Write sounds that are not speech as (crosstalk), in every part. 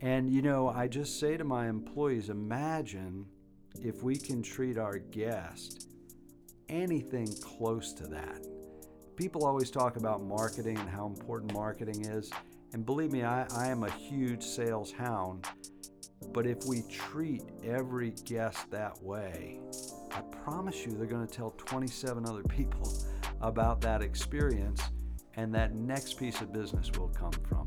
And you know, I just say to my employees, imagine if we can treat our guest anything close to that. People always talk about marketing and how important marketing is. And believe me, I, I am a huge sales hound. But if we treat every guest that way, I promise you they're going to tell 27 other people (laughs) about that experience, and that next piece of business will come from.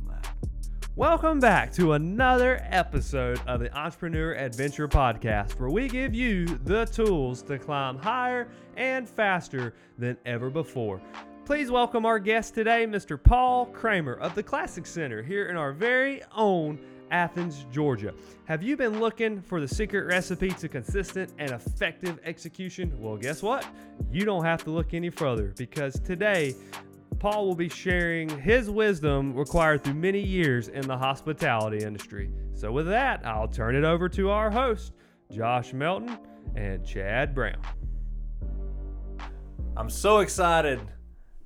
Welcome back to another episode of the Entrepreneur Adventure Podcast, where we give you the tools to climb higher and faster than ever before. Please welcome our guest today, Mr. Paul Cramer of the Classic Center here in our very own Athens, Georgia. Have you been looking for the secret recipe to consistent and effective execution? Well, guess what? You don't have to look any further because today Paul will be sharing his wisdom required through many years in the hospitality industry. So, with that, I'll turn it over to our hosts, Josh Melton and Chad Brown. I'm so excited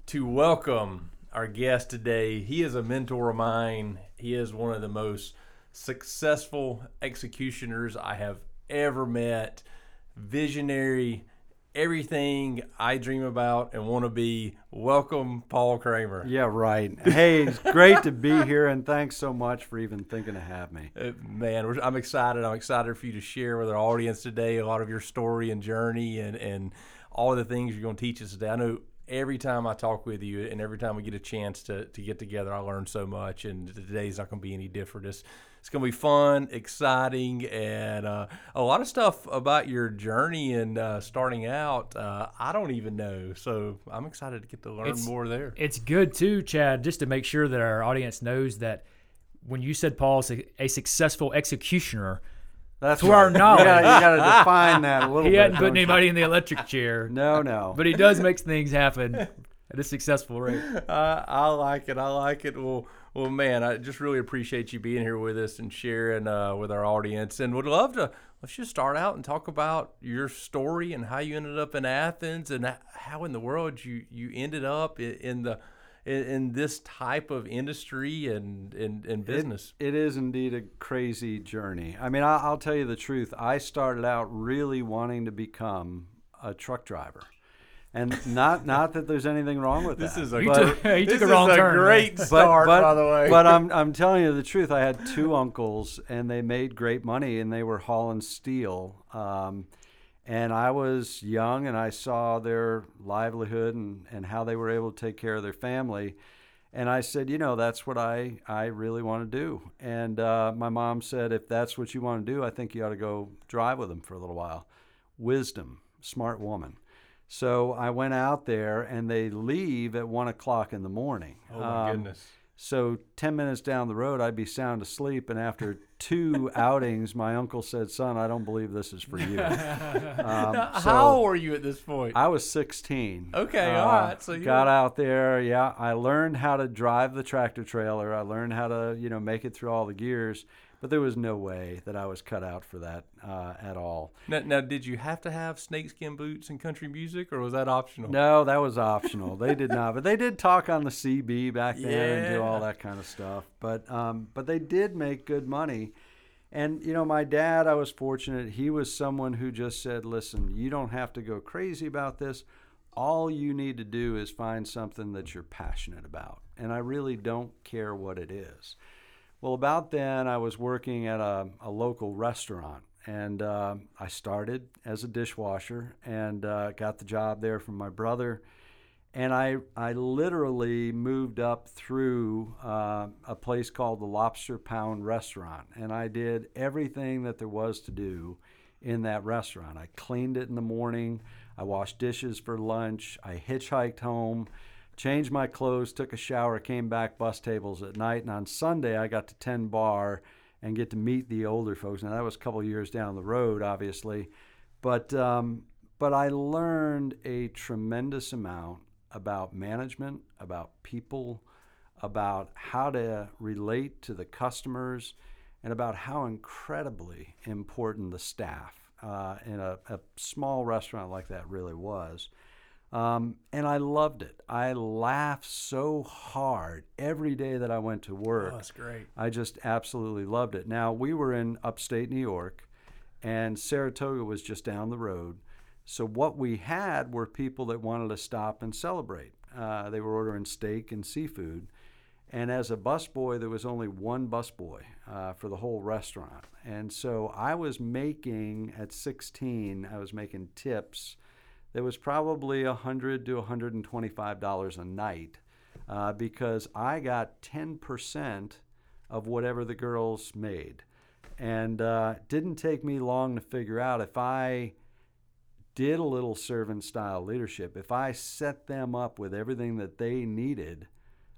to welcome our guest today. He is a mentor of mine. He is one of the most successful executioners I have ever met. Visionary, everything I dream about and want to be. Welcome, Paul Cramer. Yeah, right. Hey, it's great to be here, and thanks so much for even thinking to have me. Uh, man, I'm excited. I'm excited for you to share with our audience today a lot of your story and journey and, and all of the things you're going to teach us today. I know every time I talk with you and every time we get a chance to, to get together, I learn so much, and today's not going to be any different. It's, it's going to be fun, exciting, and uh, a lot of stuff about your journey and uh, starting out. Uh, I don't even know, so I'm excited to get to learn It's- more there. It's good too, Chad, just to make sure that our audience knows that when you said Paul's a, a successful executioner, That's To our knowledge. You gotta, you gotta define that a little he bit. hadn't put don't you? anybody in the electric chair, (laughs) No, no. but he does make things happen at a successful rate. (laughs) I, I like it. I like it. Well, well, man, I just really appreciate you being here with us and sharing uh, with our audience, and would love to. Let's just start out and talk about your story and how you ended up in Athens and how in the world you you ended up in, the in, in this type of industry and and, and business. It is indeed a crazy journey. I mean, I, I'll tell you the truth. I started out really wanting to become a truck driver, and not not that there's anything wrong with this that. is a You but- took- you this took a is wrong turn, great man. start, by the way. but I'm (laughs) I'm telling you the truth. I had two uncles, and they made great money, and they were hauling steel. Um, and I was young, and I saw their livelihood and, and how they were able to take care of their family. And I said, you know, that's what I, I really want to do. And uh, my mom said, if that's what you want to do, I think you ought to go drive with them for a little while. Wisdom, smart woman. So I went out there, and they leave at one o'clock in the morning. oh my Um, goodness. so 10 minutes down the road, I'd be sound asleep. And after two (laughs) outings, my uncle said, Son, I don't believe this is for you. (laughs) Um, Now, so how old were you at this point? I was 16. Okay, Uh, all right, so you got were- out there. Yeah, I learned how to drive the tractor trailer. I learned how to, you know, make it through all the gears. But there was no way that I was cut out for that uh, at all. Now, now, did you have to have snakeskin boots and country music, or was that optional? No, that was optional. they did not, but they did talk on the CB back then and do all that kind of stuff. But um, but they did make good money. And you know, my dad, I was fortunate. He was someone who just said, "Listen, you don't have to go crazy about this. All you need to do is find something that you're passionate about." And I really don't care what it is. Well, about then, I was working at a, a local restaurant, and uh, I started as a dishwasher and uh, got the job there from my brother. And I, I literally moved up through uh, a place called the Lobster Pound Restaurant, and I did everything that there was to do in that restaurant. I cleaned it in the morning, I washed dishes for lunch, I hitchhiked home changed my clothes, took a shower, came back, bus tables at night, and on Sunday I got to 10 bar and get to meet the older folks. Now that was a couple years down the road, obviously, but um, but I learned a tremendous amount about management, about people, about how to relate to the customers, and about how incredibly important the staff uh, in a, a small restaurant like that really was. Um, and I loved it. I laughed so hard every day that I went to work. Oh, that's great. I just absolutely loved it. Now, we were in upstate New York, and Saratoga was just down the road. So, what we had were people that wanted to stop and celebrate. Uh, they were ordering steak and seafood. And as a busboy, there was only one busboy uh, for the whole restaurant. And so I was making, at 16, I was making tips that was probably 100 to $125 a night uh, because I got 10% of whatever the girls made. And uh, it didn't take me long to figure out if I did a little servant style leadership, if I set them up with everything that they needed,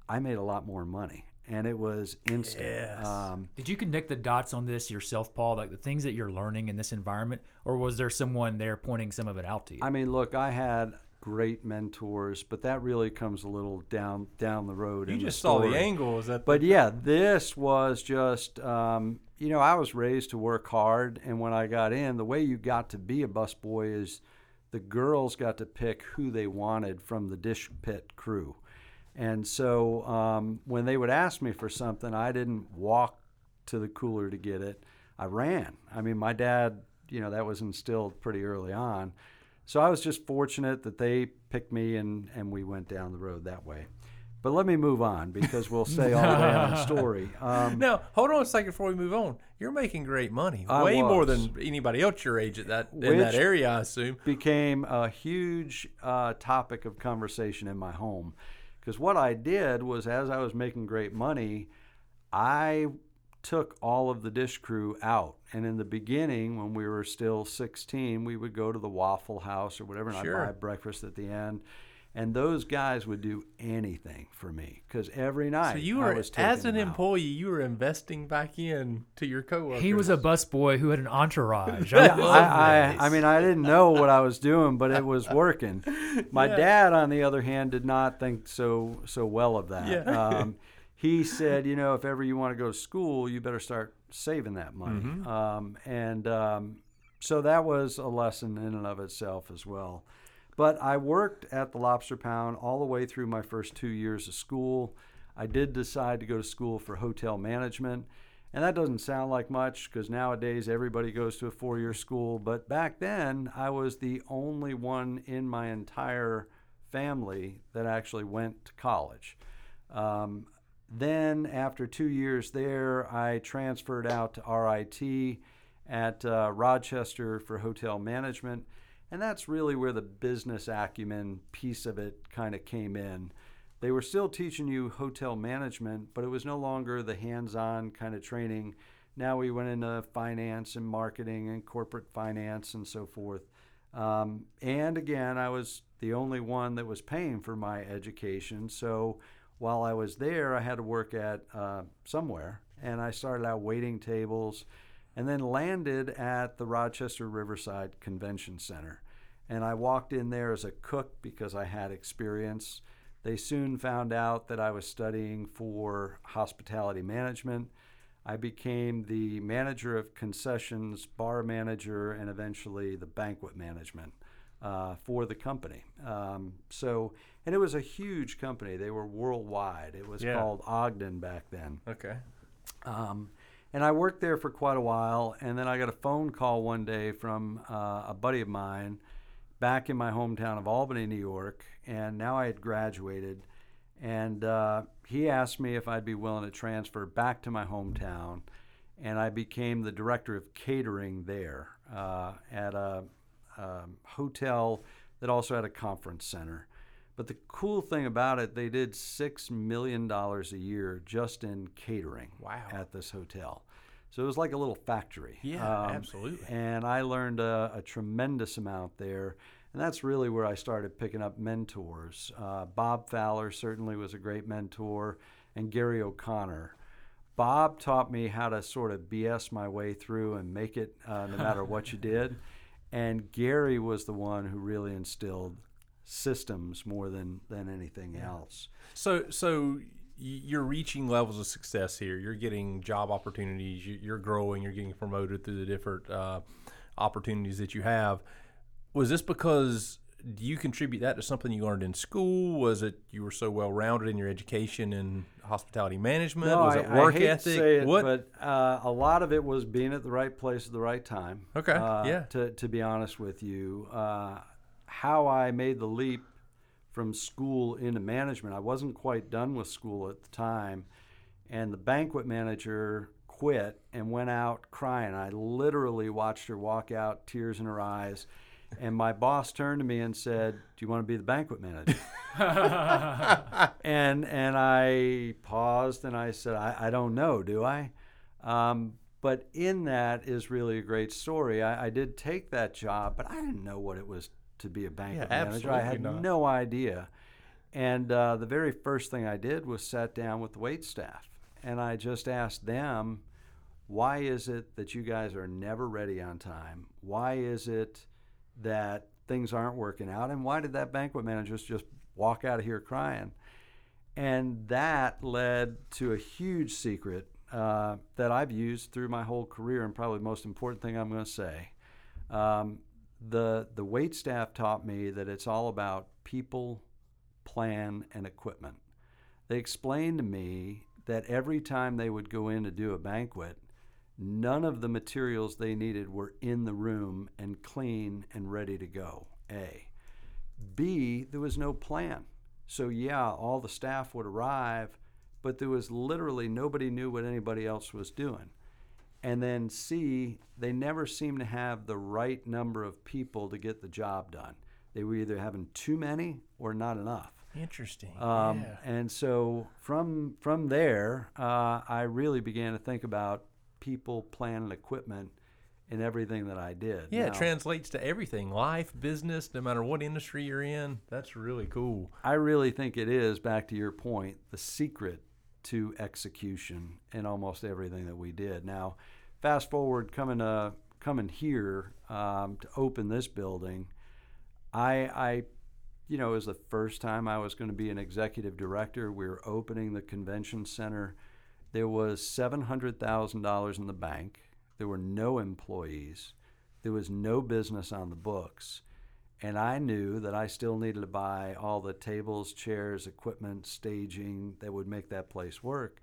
I made a lot more money. And it was instant. Yes. Um, Did you connect the dots on this yourself, Paul? Like the things that you're learning in this environment, or was there someone there pointing some of it out to you? I mean, look, I had great mentors, but that really comes a little down down the road. You in just the saw the story. angle. Is that? But yeah, this was just, um, you know, I was raised to work hard, and when I got in, the way you got to be a busboy is the girls got to pick who they wanted from the dish pit crew. And so um, when they would ask me for something, I didn't walk to the cooler to get it. I ran. I mean, my dad, you know, that was instilled pretty early on. So I was just fortunate that they picked me and, and we went down the road that way. But let me move on because we'll (laughs) stay all day on the story. Um, now, hold on a second before we move on. You're making great money, I way more than anybody else your age at that in that area, I assume. became a huge uh, topic of conversation in my home. Because what I did was, as I was making great money, I took all of the dish crew out. And in the beginning, when we were still 16, we would go to the Waffle House or whatever, and Sure. I'd buy breakfast at the end. And those guys would do anything for me because every night So you I were, was as an employee, you were investing back in to your coworkers. he was a busboy who had an entourage. (laughs) Yeah, I I, I. I mean, I didn't know what I was doing, but it was working. (laughs) My Yeah. dad, on the other hand, did not think so so well of that. Yeah. (laughs) Um, he said, you know, if ever you want to go to school, you better start saving that money. Mm-hmm. Um, and um, so that was a lesson in and of itself as well. But I worked at the Lobster Pound all the way through my first two years of school. I did decide to go to school for hotel management. And that doesn't sound like much because nowadays everybody goes to a four year school. But back then, I was the only one in my entire family that actually went to college. Um, then, after two years there, I transferred out to RIT at uh, Rochester for hotel management. And that's really where the business acumen piece of it kind of came in. They were still teaching you hotel management, but it was no longer the hands on kind of training. Now we went into finance and marketing and corporate finance and so forth. Um, and again, I was the only one that was paying for my education. So while I was there, I had to work at uh, somewhere. And I started out waiting tables and then landed at the Rochester Riverside Convention Center. And I walked in there as a cook because I had experience. They soon found out that I was studying for hospitality management. I became the manager of concessions, bar manager, and eventually the banquet management uh, for the company. Um, so, and it was a huge company. They were worldwide. It was Yeah. called Ogden back then. okay. Um, and I worked there for quite a while, and then I got a phone call one day from uh, a buddy of mine back in my hometown of Albany, New York, and now I had graduated, and uh, he asked me if I'd be willing to transfer back to my hometown, and I became the director of catering there uh, at a um, hotel that also had a conference center. But the cool thing about it, they did six million dollars a year just in catering Wow. at this hotel. So it was like a little factory. Um, Yeah, absolutely. And I learned a, a tremendous amount there. And that's really where I started picking up mentors. Uh, Bob Fowler certainly was a great mentor, and Gary O'Connor. Bob taught me how to sort of BS my way through and make it uh, no matter what you (laughs) did. And Gary was the one who really instilled systems more than, than anything else. So, so you're reaching levels of success here. You're getting job opportunities. you- You're growing. You're getting promoted through the different uh, opportunities that you have. Was this because do you contribute that to something you learned in school? Was it you were so well rounded in your education in hospitality management? No, was I, it work ethic? To say it, what? But uh, a lot of it was being at the right place at the right time. Okay, Uh, yeah. To to be honest with you, uh, how I made the leap from school into management, I wasn't quite done with school at the time, and the banquet manager quit and went out crying. I literally watched her walk out, tears in her eyes. And my boss turned to me and said, "Do you want to be the banquet manager?" (laughs) and and I paused and I said, I, I don't know, do I? Um, but in that is really a great story. I, I did take that job, but I didn't know what it was to be a banquet Yeah, manager. I had not. no idea. And uh, the very first thing I did was sat down with the wait staff, and I just asked them, "Why is it that you guys are never ready on time? Why is it that things aren't working out? And why did that banquet manager just walk out of here crying?" And that led to a huge secret uh, that I've used through my whole career, and probably the most important thing I'm going to say. Um, the the wait staff taught me that it's all about people, plan, and equipment. They explained to me that every time they would go in to do a banquet, none of the materials they needed were in the room and clean and ready to go. A. B, there was no plan. So, yeah, all the staff would arrive, but there was literally nobody knew what anybody else was doing. And then C, they never seemed to have the right number of people to get the job done. They were either having too many or not enough. Interesting. Um, yeah. And so from from there, uh, I really began to think about people, plan, and equipment in everything that I did. Yeah, it translates to everything life, business, no matter what industry you're in. That's really cool. I really think it is, back to your point, the secret to execution in almost everything that we did. Now, fast forward coming uh, coming here um, to open this building, I, I, you know, it was the first time I was going to be an executive director. We were opening the convention center. There was seven hundred thousand dollars in the bank. There were no employees. There was no business on the books. And I knew that I still needed to buy all the tables, chairs, equipment, staging that would make that place work.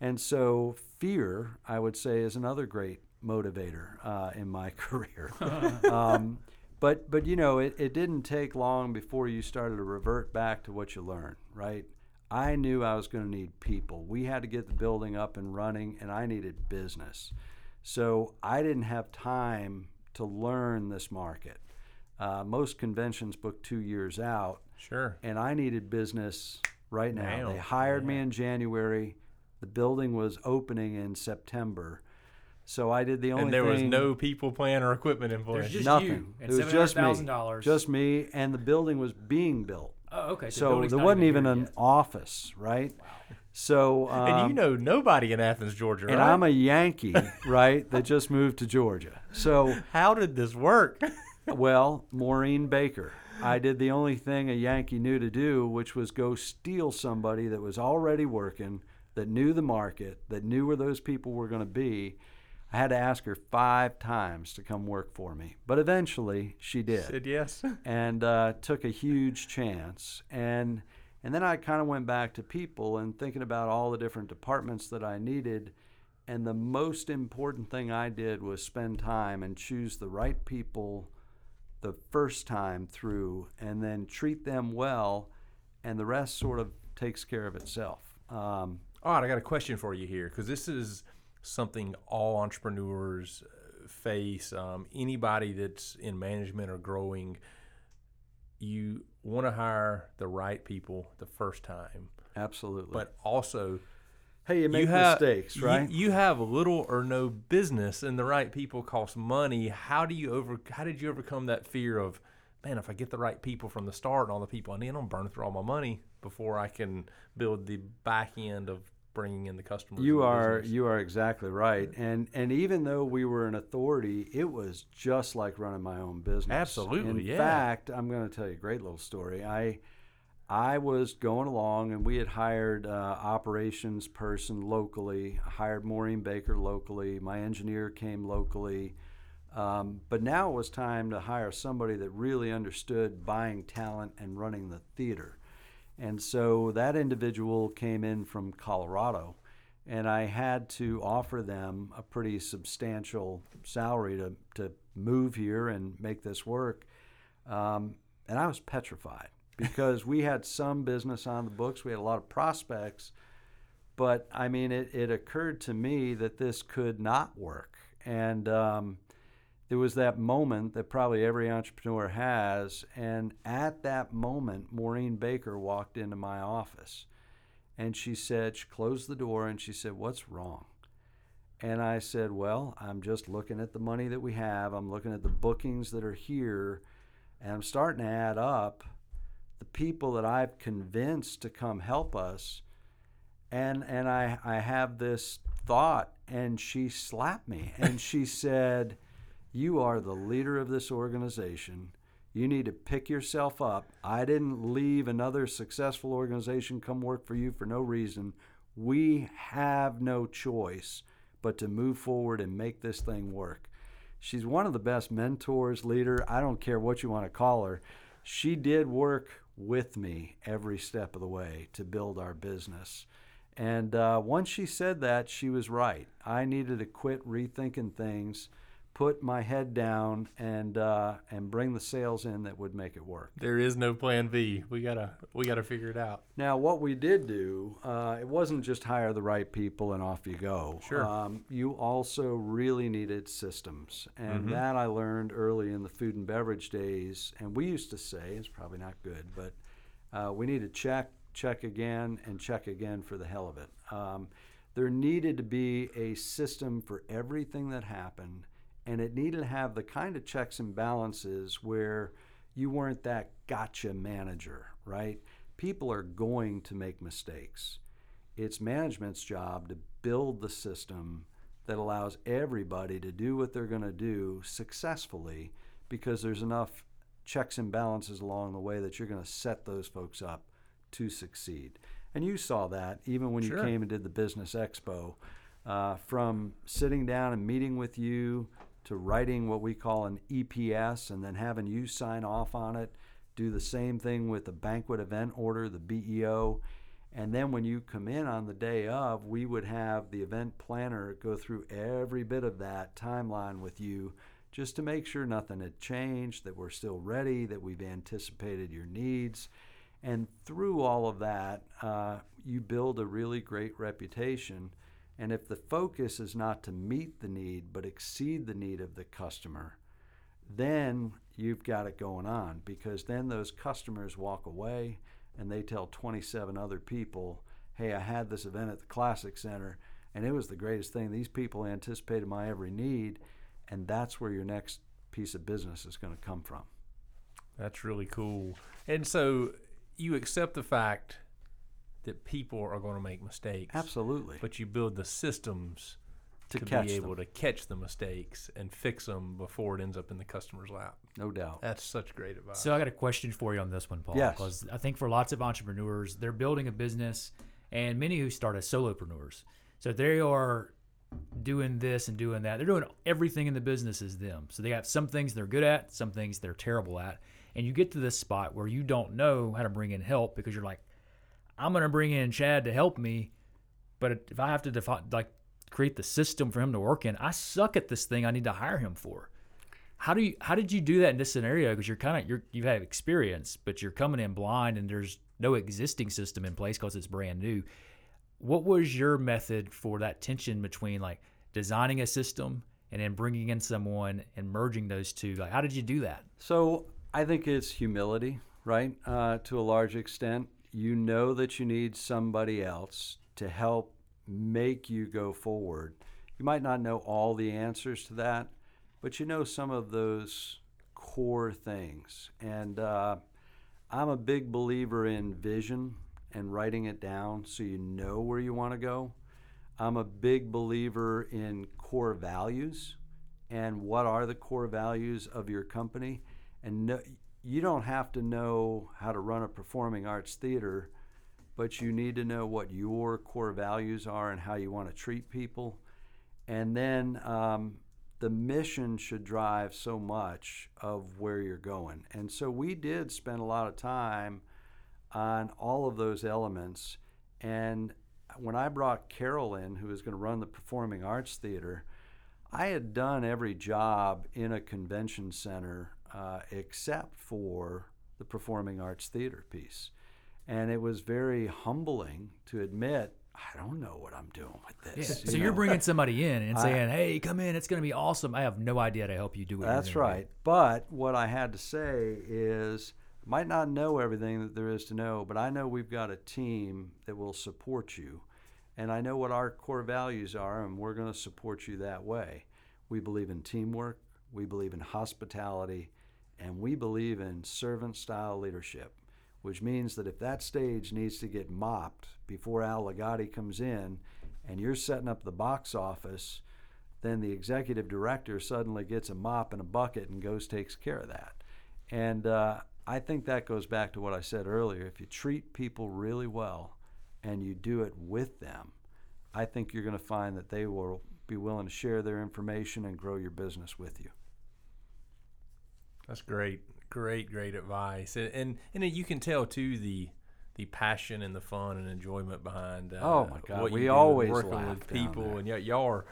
And so, fear, I would say, is another great motivator uh, in my (laughs) career. (laughs) um, but, but you know, it, it didn't take long before you started to revert back to what you learned, right? I knew I was going to need people. We had to get the building up and running, and I needed business. So I didn't have time to learn this market. Uh, most conventions book two years out, Sure. and I needed business right now. Now, They hired me in January. The building was opening in September. So I did the only thing. And there was no people, plan, or equipment in place. There's just nothing. you and it was just me. $700,000. Just me, and the building was being built. Oh, okay. So building's there wasn't even here an yet. office, right? Wow. So um, and you know nobody in Athens, Georgia, and? I'm a Yankee, right? That just moved to Georgia. So (laughs) How did this work? Well, Maureen Baker. I did the only thing a Yankee knew to do, which was go steal somebody that was already working, that knew the market, that knew where those people were going to be. I had to ask her five times to come work for me, but eventually she did, Said yes. (laughs) and uh, took a huge chance. And and then I kind of went back to people and thinking about all the different departments that I needed. And the most important thing I did was spend time and choose the right people the first time through and then treat them well, and the rest sort of takes care of itself. Um, All right, I got a question for you here because this is something all entrepreneurs uh, face. Um, anybody that's in management or growing, you want to hire the right people the first time, absolutely. but also hey, you make you have mistakes, you- right? You, have little or no business, and the right people cost money. How do you over? How did you overcome that fear of, man, if I get the right people from the start and all the people I need, I'm burn through all my money before I can build the back end of bringing in the customers. You are business? you are exactly right, and and even though we were an authority, it was just like running my own business. Absolutely, In yeah. fact, I'm going to tell you a great little story. I I was going along, and we had hired uh, operations person locally. Hired Maureen Baker locally. My engineer came locally. Um, but now it was time to hire somebody that really understood buying talent and running the theater. And so that individual came in from Colorado, and I had to offer them a pretty substantial salary to, to move here and make this work. Um, and I was petrified because we had some business on the books, we had a lot of prospects, but I mean, it, it occurred to me that this could not work. And um, there was that moment that probably every entrepreneur has. And at that moment, Maureen Baker walked into my office and she said, she closed the door and she said, What's wrong? And I said, Well, I'm just looking at the money that we have, I'm looking at the bookings that are here, and I'm starting to add up the people that I've convinced to come help us. And, and I, I have this thought, and she slapped me and she (laughs) said, You are the leader of this organization. You need to pick yourself up. I didn't leave another successful organization come work for you for no reason. We have no choice but to move forward and make this thing work. She's one of the best mentors, leader. I don't care what you want to call her. She did work with me every step of the way to build our business. And uh, once she said that, she was right. I needed to quit rethinking things put my head down and uh, and bring the sales in that would make it work. There is no plan B. We gotta we gotta figure it out. Now, what we did do, uh, it wasn't just hire the right people and off you go. Sure. Um, you also really needed systems, and that I learned early in the food and beverage days. And we used to say it's probably not good, but uh, we need to check, check again, and check again for the hell of it. Um, there needed to be a system for everything that happened and it needed to have the kind of checks and balances where you weren't that gotcha manager, right? People are going to make mistakes. It's management's job to build the system that allows everybody to do what they're going to do successfully because there's enough checks and balances along the way that you're going to set those folks up to succeed. And you saw that even when Sure. you came and did the business expo. Uh, from sitting down and meeting with you to writing what we call an EPS and then having you sign off on it, do the same thing with the banquet event order, the BEO. And then when you come in on the day of, we would have the event planner go through every bit of that timeline with you just to make sure nothing had changed, that we're still ready, that we've anticipated your needs. And through all of that, uh, you build a really great reputation. And if the focus is not to meet the need, but exceed the need of the customer, then you've got it going on because then those customers walk away and they tell 27 other people, hey, I had this event at the Classic Center and it was the greatest thing. These people anticipated my every need. And that's where your next piece of business is going to come from. That's really cool. And so you accept the fact that people are going to make mistakes. Absolutely. But you build the systems To to, catch be able them. to catch the mistakes and fix them before it ends up in the customer's lap. No doubt. That's such great advice. So I got a question for you on this one, Paul. Yes. Because I think for lots of entrepreneurs, they're building a business, and many who start as solopreneurs. So they are doing this and doing that. They're doing everything in the business is them. So they have some things they're good at, some things they're terrible at. And you get to this spot where you don't know how to bring in help because you're like, I'm going to bring in Chad to help me, but if I have to defi- like create the system for him to work in, I suck at this thing. I need to hire him for. How do you how did you do that in this scenario? Because you're kind of you're you have experience, but you're coming in blind, and there's no existing system in place because it's brand new. What was your method for that tension between like designing a system and then bringing in someone and merging those two? Like, how did you do that? So I think it's humility, right? Uh, to a large extent, you know that you need somebody else to help make you go forward. You might not know all the answers to that, but you know some of those core things. And uh, I'm a big believer in vision and writing it down so you know where you want to go. I'm a big believer in core values and what are the core values of your company. And no, you don't have to know how to run a performing arts theater, but you need to know what your core values are and how you want to treat people. And then um, the mission should drive so much of where you're going. And so we did spend a lot of time on all of those elements. And when I brought Carol in, who was going to run the Performing Arts Theater, I had done every job in a convention center uh, except for the Performing Arts Theater piece. And it was very humbling to admit I don't know what I'm doing with this. Yeah. So you are bringing somebody in and (laughs) saying, "Hey, come in. It's going to be awesome." I have no idea to help you do it. That's right. But what I had to say is, might not know everything that there is to know, but I know we've got a team that will support you, and I know what our core values are, and we're going to support you that way. We believe in teamwork. We believe in hospitality, and we believe in servant-style leadership which means that if that stage needs to get mopped before Al Legati comes in and you're setting up the box office, then the executive director suddenly gets a mop and a bucket and goes takes care of that. And uh, I think that goes back to what I said earlier. If you treat people really well and you do it with them, I think you're going to find that they will be willing to share their information and grow your business with you. That's great. Great, great advice, and and, and you can tell too the the passion and the fun and enjoyment behind. Uh, oh my God, we always working with people, and yet y'all are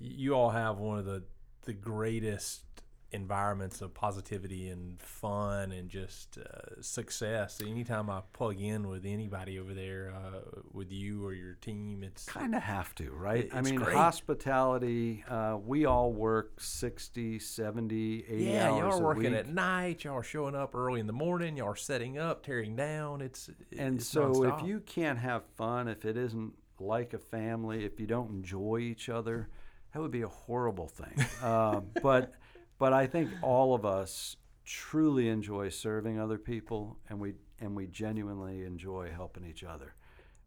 you all have one of the the greatest environments of positivity and fun and just uh, success. Anytime I plug in with anybody over there, uh, with you or your team, it's kind of have to, right? I mean, great. hospitality, uh, we all work 60, 70, 80 yeah, hours. y'all are working week. at night, y'all are showing up early in the morning, y'all are setting up, tearing down. It's And it's so nonstop. if you can't have fun, if it isn't like a family, if you don't enjoy each other, that would be a horrible thing. um, (laughs) but but I think all of us truly enjoy serving other people, and we and we genuinely enjoy helping each other,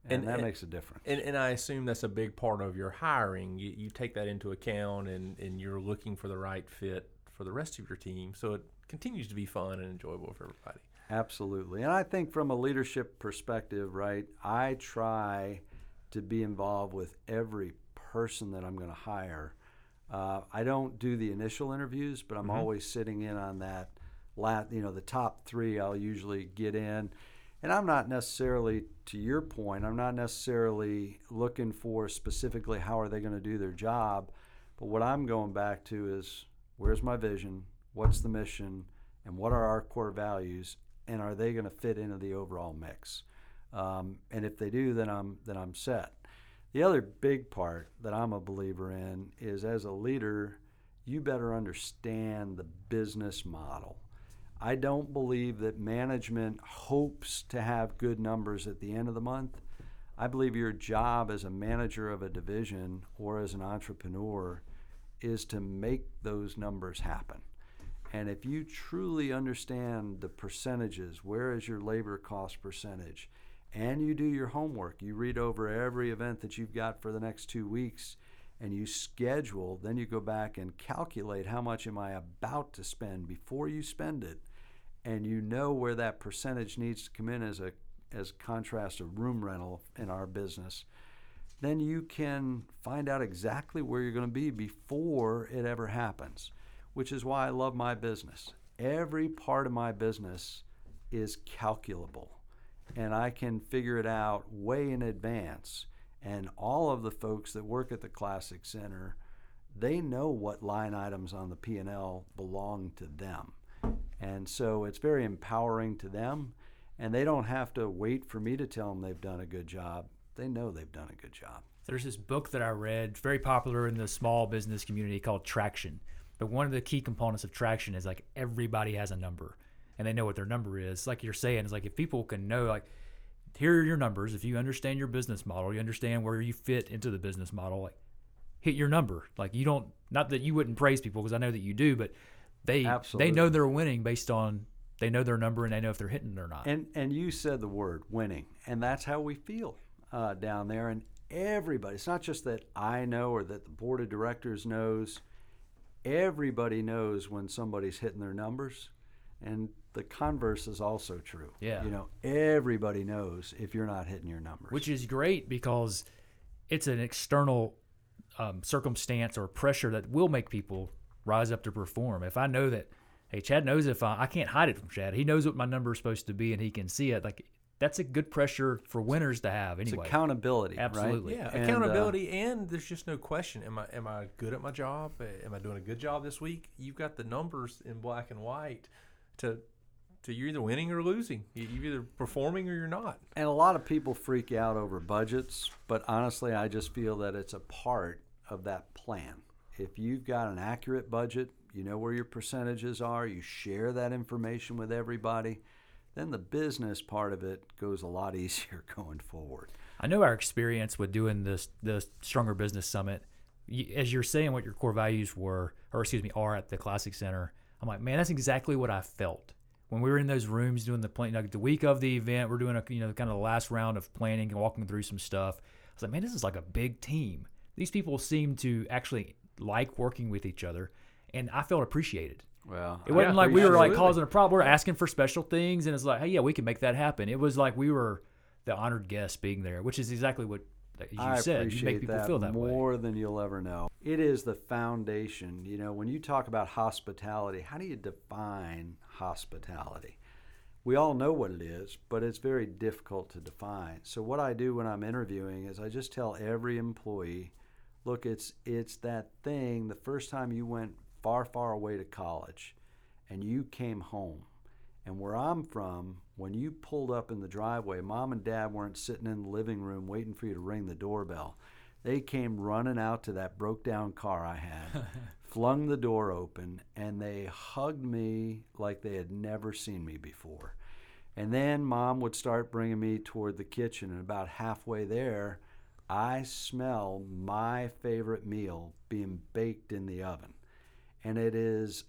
and, and that and, makes a difference. And, and I assume that's a big part of your hiring. You, you take that into account, and and you're looking for the right fit for the rest of your team, so it continues to be fun and enjoyable for everybody. Absolutely, and I think from a leadership perspective, right, I try to be involved with every person that I'm going to hire uh, I don't do the initial interviews, but I'm mm-hmm. always sitting in on that. Lat, you know, the top three I'll usually get in, and I'm not necessarily, to your point, I'm not necessarily looking for specifically how are they going to do their job, but what I'm going back to is where's my vision, what's the mission, and what are our core values, and are they going to fit into the overall mix? Um, and if they do, then I'm then I'm set. The other big part that I'm a believer in is as a leader, you better understand the business model. I don't believe that management hopes to have good numbers at the end of the month. I believe your job as a manager of a division or as an entrepreneur is to make those numbers happen. And if you truly understand the percentages, where is your labor cost percentage? And you do your homework. You read over every event that you've got for the next two weeks and you schedule, then you go back and calculate how much am I about to spend before you spend it. And you know where that percentage needs to come in as a as contrast to room rental in our business. Then you can find out exactly where you're going to be before it ever happens, which is why I love my business. Every part of my business is calculable and I can figure it out way in advance. And all of the folks that work at the Classic Center, they know what line items on the P&L belong to them. And so it's very empowering to them. And they don't have to wait for me to tell them they've done a good job. They know they've done a good job. There's this book that I read, very popular in the small business community called Traction. But one of the key components of Traction is like everybody has a number and they know what their number is. Like you're saying, it's like if people can know, like, here are your numbers. If you understand your business model, you understand where you fit into the business model, like, hit your number. Like, you don't, not that you wouldn't praise people because I know that you do, but they, Absolutely. they know they're winning based on, they know their number and they know if they're hitting it or not. And, and you said the word winning, and that's how we feel uh, down there. And everybody, it's not just that I know or that the board of directors knows. Everybody knows when somebody's hitting their numbers. And the converse is also true. Yeah. You know, everybody knows if you're not hitting your numbers. Which is great because it's an external um, circumstance or pressure that will make people rise up to perform. If I know that, hey, Chad knows if I, I can't hide it from Chad. He knows what my number is supposed to be and he can see it. Like that's a good pressure for winners to have It's anyway. accountability, Absolutely. right? Yeah, And, uh, accountability, and there's just no question. Am I am I good at my job? Uh, Am I doing a good job this week? You've got the numbers in black and white to to you're either winning or losing. You- You're either performing or you're not. And a lot of people freak out over budgets, but honestly, I just feel that it's a part of that plan. If you've got an accurate budget, you know where your percentages are, you share that information with everybody, then the business part of it goes a lot (laughs) easier going forward. I know our experience with doing this the Stronger Business Summit. As you're saying what your core values were, or excuse me, are at the Classic Center, I'm like, man, that's exactly what I felt when we were in those rooms doing the plan. Like the week of the event, we're doing a you know kind of the last round of planning and walking through some stuff. I was like, man, this is like a big team. These people seem to actually like working with each other, and I felt appreciated. Well, It wasn't like we were like causing a problem. We are asking for special things, and it's like, hey, yeah, we can make that happen. It was like we were the honored guests being there, which is exactly what as you I said. You make people that feel that way. more than you'll ever know. It is the foundation. You know, when you talk about hospitality, how do you define hospitality? We all know what it is, but it's very difficult to define. So what I do when I'm interviewing is I just tell every employee, look, it's it's that thing the first time you went far far away to college and you came home and where I'm from, when you pulled up in the driveway, mom and dad weren't sitting in the living room waiting for you to ring the doorbell. They came running out to that broke down car I had, (laughs) flung the door open, and they hugged me like they had never seen me before. And then mom would start bringing me toward the kitchen, and about halfway there, I smell my favorite meal being baked in the oven. And it is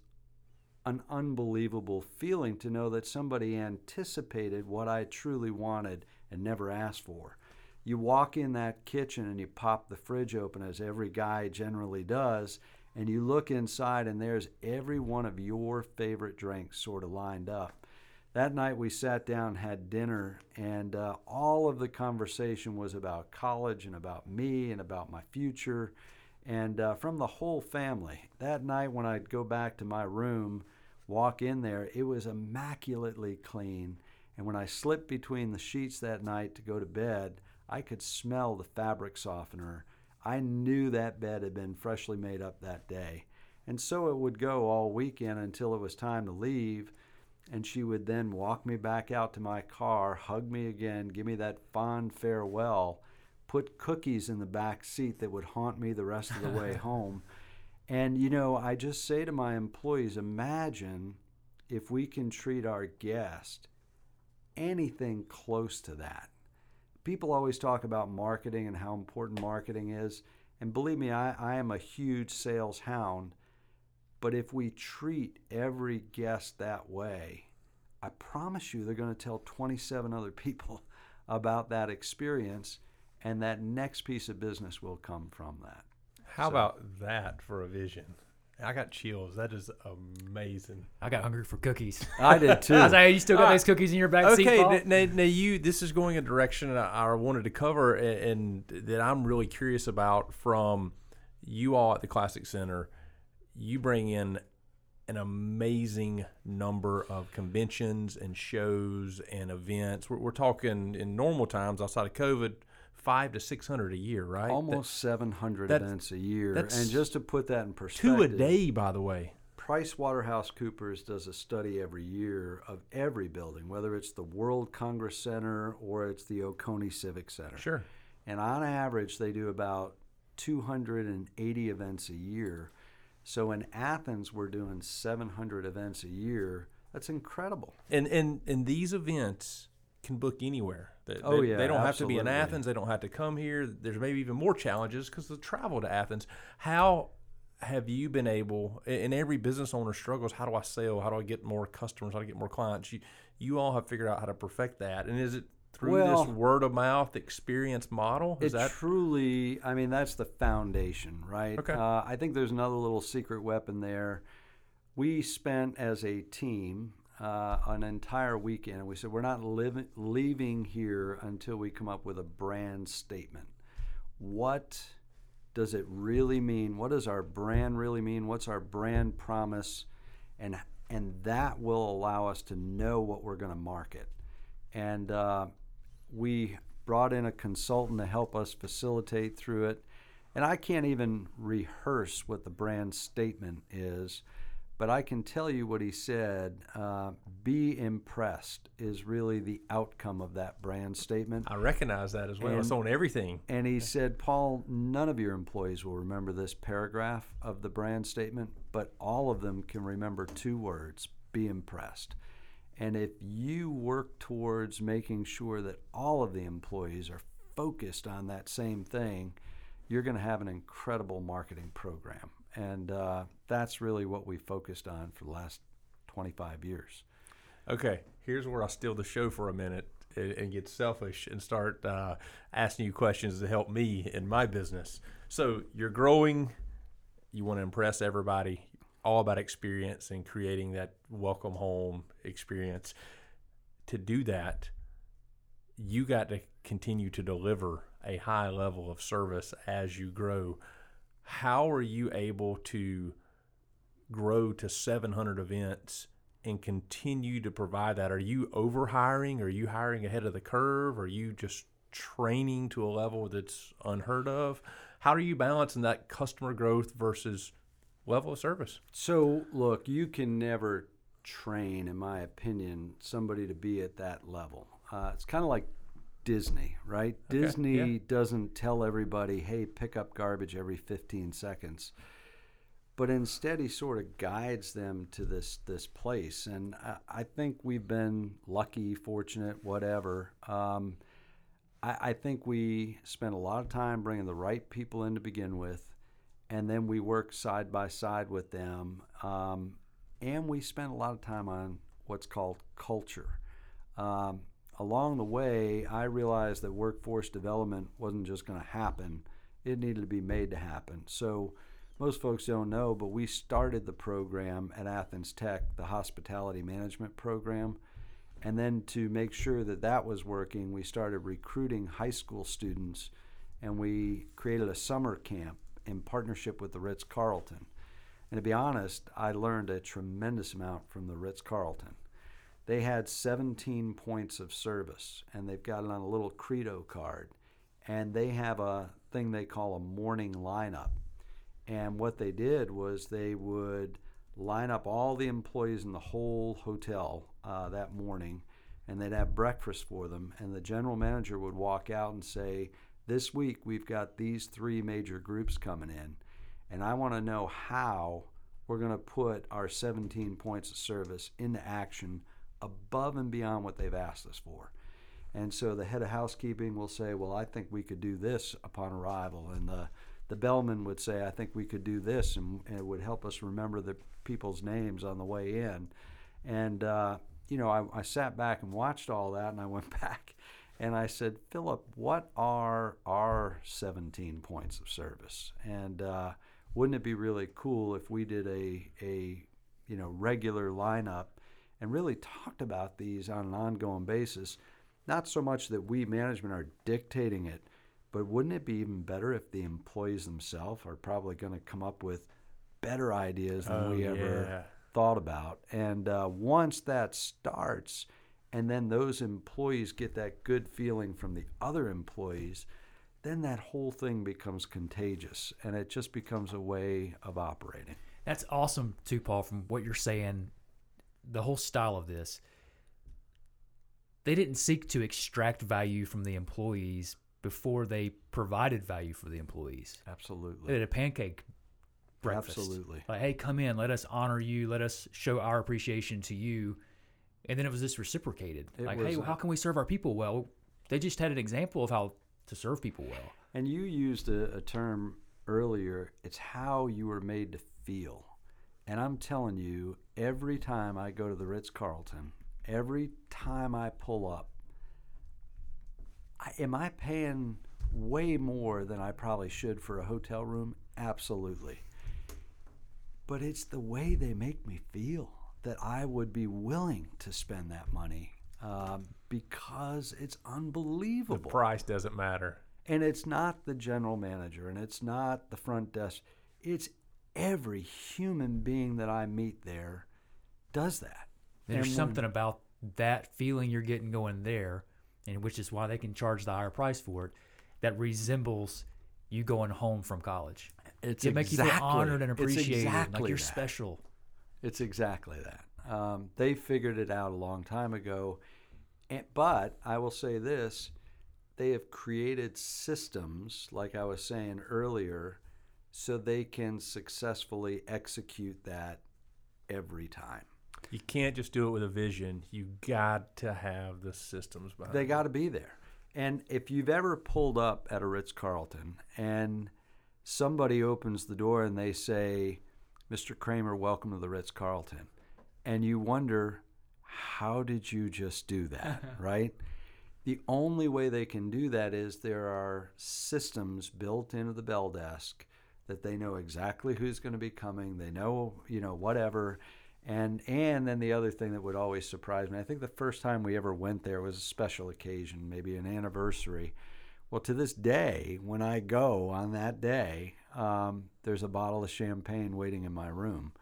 an unbelievable feeling to know that somebody anticipated what I truly wanted and never asked for. You walk in that kitchen and you pop the fridge open, as every guy generally does, and you look inside, and there's every one of your favorite drinks sort of lined up. That night we sat down, had dinner, and uh, all of the conversation was about college and about me and about my future and uh, from the whole family. That night, when I'd go back to my room, walk in there, it was immaculately clean. And when I slipped between the sheets that night to go to bed, I could smell the fabric softener. I knew that bed had been freshly made up that day. And so it would go all weekend until it was time to leave. And she would then walk me back out to my car, hug me again, give me that fond farewell put cookies in the back seat that would haunt me the rest of the way (laughs) home. And, you know, I just say to my employees imagine if we can treat our guest anything close to that. People always talk about marketing and how important marketing is. And believe me, I, I am a huge sales hound. But if we treat every guest that way, I promise you they're going to tell 27 other (laughs) people about that experience and that next piece of business will come from that. How So- about that for a vision? I got chills. That is amazing. I got hungry for cookies. I did (laughs) too. I was like, you still got Ah, those cookies in your back seat, Okay, Paul? n- now, now you this is going a direction I, I wanted to cover and, and that I'm really curious about from you all at the Classic Center. You bring in an amazing number of conventions and shows and events. We're, we're talking in normal times outside of COVID, five to six hundred a year, right? Almost 700 events a year. And just to put that in perspective, two a day, by the way. Price Waterhouse Coopers does a study every year of every building, whether it's the World Congress Center or it's the Oconee Civic Center. Sure. And on average, they do about 280 events a year. So in Athens, we're doing 700 events a year. That's incredible. And and and these events can book anywhere. They, Oh, they- yeah, they don't have to be in. Athens. They don't have to come here. There's maybe even more challenges because the travel to Athens. How have you been able? And every business owner struggles. How do I sell? How do I get more customers? How do I get more clients? You you all have figured out how to perfect that. And is it through Well- this word of mouth experience model? Is it that truly, I mean, that's the foundation, right? Okay. Uh, I think there's another little secret weapon there. We spent as a team uh, an entire weekend, and we said we're not living, leaving here until we come up with a brand statement. What does it really mean? What does our brand really mean? What's our brand promise? And and that will allow us to know what we're going to market. And uh, we brought in a consultant to help us facilitate through it. And I can't even rehearse what the brand statement is, but I can tell you what he said. Uh, be impressed is really the outcome of that brand statement. I recognize that as well. it's And- on everything. And he said, Paul, none of your employees will remember this paragraph of the brand statement, but all of them can remember two words be impressed. And if you work towards making sure that all of the employees are focused on that same thing, you're going to have an incredible marketing program. And uh, that's really what we focused on for the last 25 years. Okay, here's where I'll steal the show for a minute and, and get selfish and start uh, asking you questions to help me in my business. So you're growing, you want to impress everybody, all about experience and creating that welcome home experience. To do that, you got to continue to deliver a high level of service as you grow. How are you able to grow to 700 events and continue to provide that? Are you over hiring? Are you hiring ahead of the curve? Are you just training to a level that's unheard of? How are you balancing that customer growth versus level of service? So, look, you can never train, in my opinion, somebody to be at that level. Uh, it's kind of like Disney, right? Disney yeah. doesn't tell everybody, hey, pick up garbage every 15 seconds. But instead, he sort of guides them to this this place, and I, I think we've been lucky, fortunate, whatever. Um, I, I think we spent a lot of time bringing the right people in to begin with, and then we work side by side with them. Um, and we spent a lot of time on what's called culture. Um, along the way, I realized that workforce development wasn't just going to happen, it needed to be made to happen. So, most folks don't know, but we started the program at Athens Tech, the hospitality management program. And then to make sure that that was working, we started recruiting high school students and we created a summer camp in partnership with the Ritz Carlton. And to be honest, I learned a tremendous amount from the Ritz Carlton. They had 17 points of service and they've got it on a little credo card. And they have a thing they call a morning lineup. And what they did was they would line up all the employees in the whole hotel uh, that morning, and they'd have breakfast for them. And the general manager would walk out and say, This week we've got these three major groups coming in, and I want to know how we're going to put our 17 points of service into action above and beyond what they've asked us for. And so the head of housekeeping will say, Well, I think we could do this upon arrival. And the, the bellman would say, I think we could do this. And, and it would help us remember the people's names on the way in. And, uh, you know, I, I sat back and watched all that and I went (laughs) back and I said, Philip, what are our 17 points of service? And uh, wouldn't it be really cool if we did a, a you know, regular lineup and really talked about these on an ongoing basis? Not so much that we management are dictating it, but wouldn't it be even better if the employees themselves are probably going to come up with better ideas than Oh, we ever yeah. thought about? And uh, once that starts, and then those employees get that good feeling from the other employees, then that whole thing becomes contagious and it just becomes a way of operating. That's awesome too, Paul. From what you're saying, the whole style of this, they didn't seek to extract value from the employees before they provided value for the employees. They Absolutely. did a pancake breakfast. Absolutely. Like, hey, come in, let us honor you, let us show our appreciation to you. And then it was just reciprocated. It like, was hey, a- how can we serve our people well? They just had an example of how to serve people well. And you used a, a term earlier, it's how you were made to feel. And I'm telling you, every time I go to the Ritz Carlton, every time I pull up, I, am I paying way more than I probably should for a hotel room? Absolutely. But it's the way they make me feel that I would be willing to spend that money um, because it's unbelievable. The price doesn't matter. And it's not the general manager and it's not the front desk. It's every human being that I meet there does that. There's And something about that feeling you're getting going there, and which is why they can charge the higher price for it, that resembles you going home from college. It's it make you feel honored and appreciated, exactly like you're that. special. It's exactly that. Um, they figured it out a long time ago. And, but I will say this they have created systems, like I was saying earlier, so they can successfully execute that every time. You can't just do it with a vision. You got to have the systems behind. They got to be there. And if you've ever pulled up at a Ritz Carlton and somebody opens the door and they say, Mr. Cramer, welcome to the Ritz Carlton, and you wonder, how did you just do that, (laughs) right? The only way they can do that is there are systems built into the bell desk that they know exactly who's going to be coming. They know, you know, whatever. And and then the other thing that would always surprise me, I think the first time we ever went there was a special occasion, maybe an anniversary. Well, to this day, when I go on that day, um, there's a bottle of champagne waiting in my room.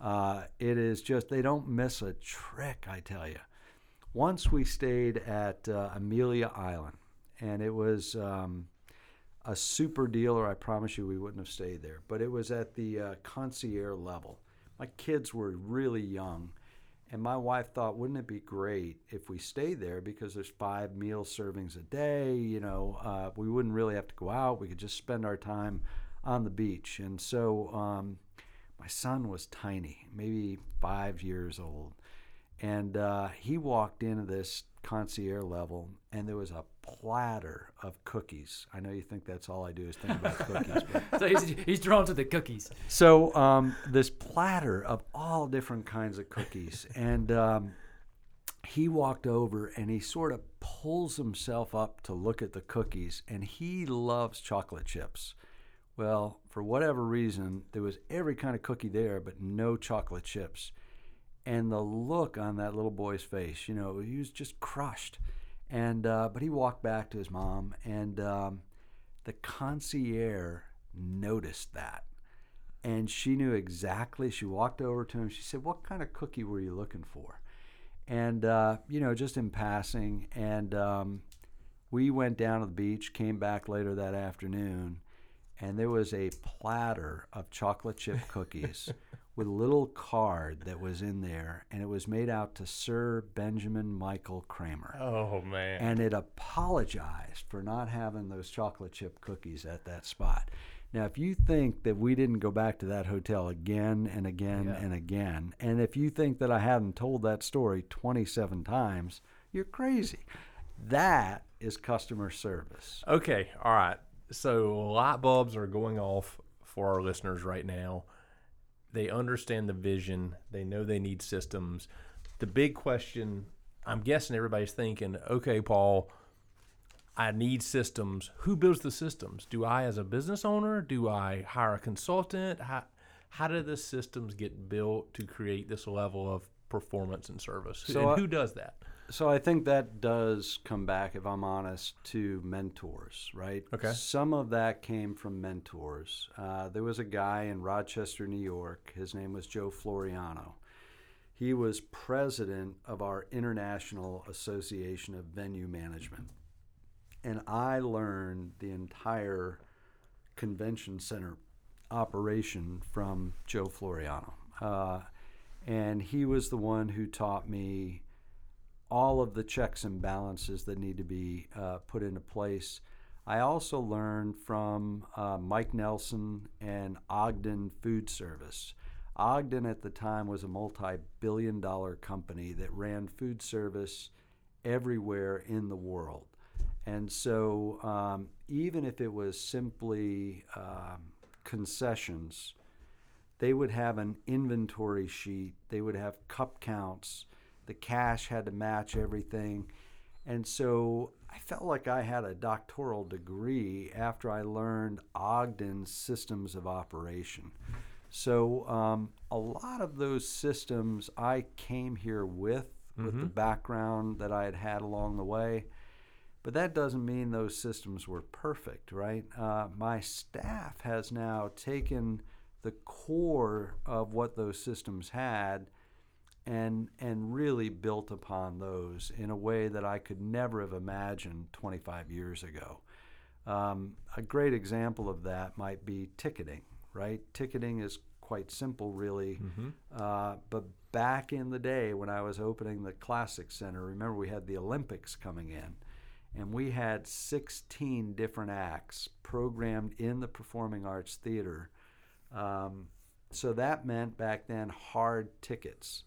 Uh, it is just they don't miss a trick, I tell you. Once we stayed at uh, Amelia Island, and it was um, a super deal, or I promise you we wouldn't have stayed there. But it was at the uh, concierge level. My kids were really young, and my wife thought, wouldn't it be great if we stayed there because there's five meal servings a day? You know, uh, we wouldn't really have to go out. We could just spend our time on the beach. And so um, my son was tiny, maybe five years old. And uh, he walked into this concierge level, and there was a platter of cookies. I know you think that's all I do is think about (laughs) cookies, but So he's, he's drawn to the cookies. so um, this platter of all different kinds of cookies, (laughs) and um, he walked over and he sort of pulls himself up to look at the cookies, and he loves chocolate chips. Well, for whatever reason, there was every kind of cookie there, but no chocolate chips. And the look on that little boy's face, you know, he was just crushed. And uh, but he walked back to his mom, and um, the concierge noticed that and she knew exactly. She walked over to him. She said, "What kind of cookie were you looking for?" And uh, you know, just in passing. And um, we went down to the beach. Came back later that afternoon, and there was a platter of chocolate chip (laughs) cookies with a little card that was in there, and it was made out to Sir Benjamin Michael Cramer Oh man. and it apologized for not having those chocolate chip cookies at that spot. Now, if you think that we didn't go back to that hotel again and again Yeah. and again, and if you think that I hadn't told that story 27 times, you're crazy. That is customer service. Okay, all right. So light bulbs are going off for our listeners right now. They understand the vision. They know they need systems. The big question, I'm guessing everybody's thinking, okay, Paul, I need systems. Who builds the systems? Do I, as a business owner, do I hire a consultant? How, how do the systems get built to create this level of performance and service? So and I- who does that? So I think that does come back, if I'm honest, to mentors, right? Okay. Some of that came from mentors. Uh, there was a guy in Rochester, New York. His name was Joe Floriano. He was president of our International Association of Venue Management. And I learned the entire convention center operation from Joe Floriano. Uh, and he was the one who taught me all of the checks and balances that need to be uh, put into place. I also learned from uh, Mike Nelson and Ogden Food Service. Ogden at the time was a multi billion dollar company that ran food service everywhere in the world. And so, um, even if it was simply um, concessions, they would have an inventory sheet, they would have cup counts, the cash had to match everything. And so I felt like I had a doctoral degree after I learned Ogden's systems of operation. So um, a lot of those systems I came here with, with the background that I had had along the way. But that doesn't mean those systems were perfect, right? Uh, my staff has now taken the core of what those systems had and and really built upon those in a way that I could never have imagined 25 years ago. Um, a great example of that might be ticketing, right? Ticketing is quite simple, really. Mm-hmm. Uh, but back in the day when I was opening the Classic Center, remember we had the Olympics coming in, and we had 16 different acts programmed in the Performing Arts Theater. Um, so that meant back then hard tickets.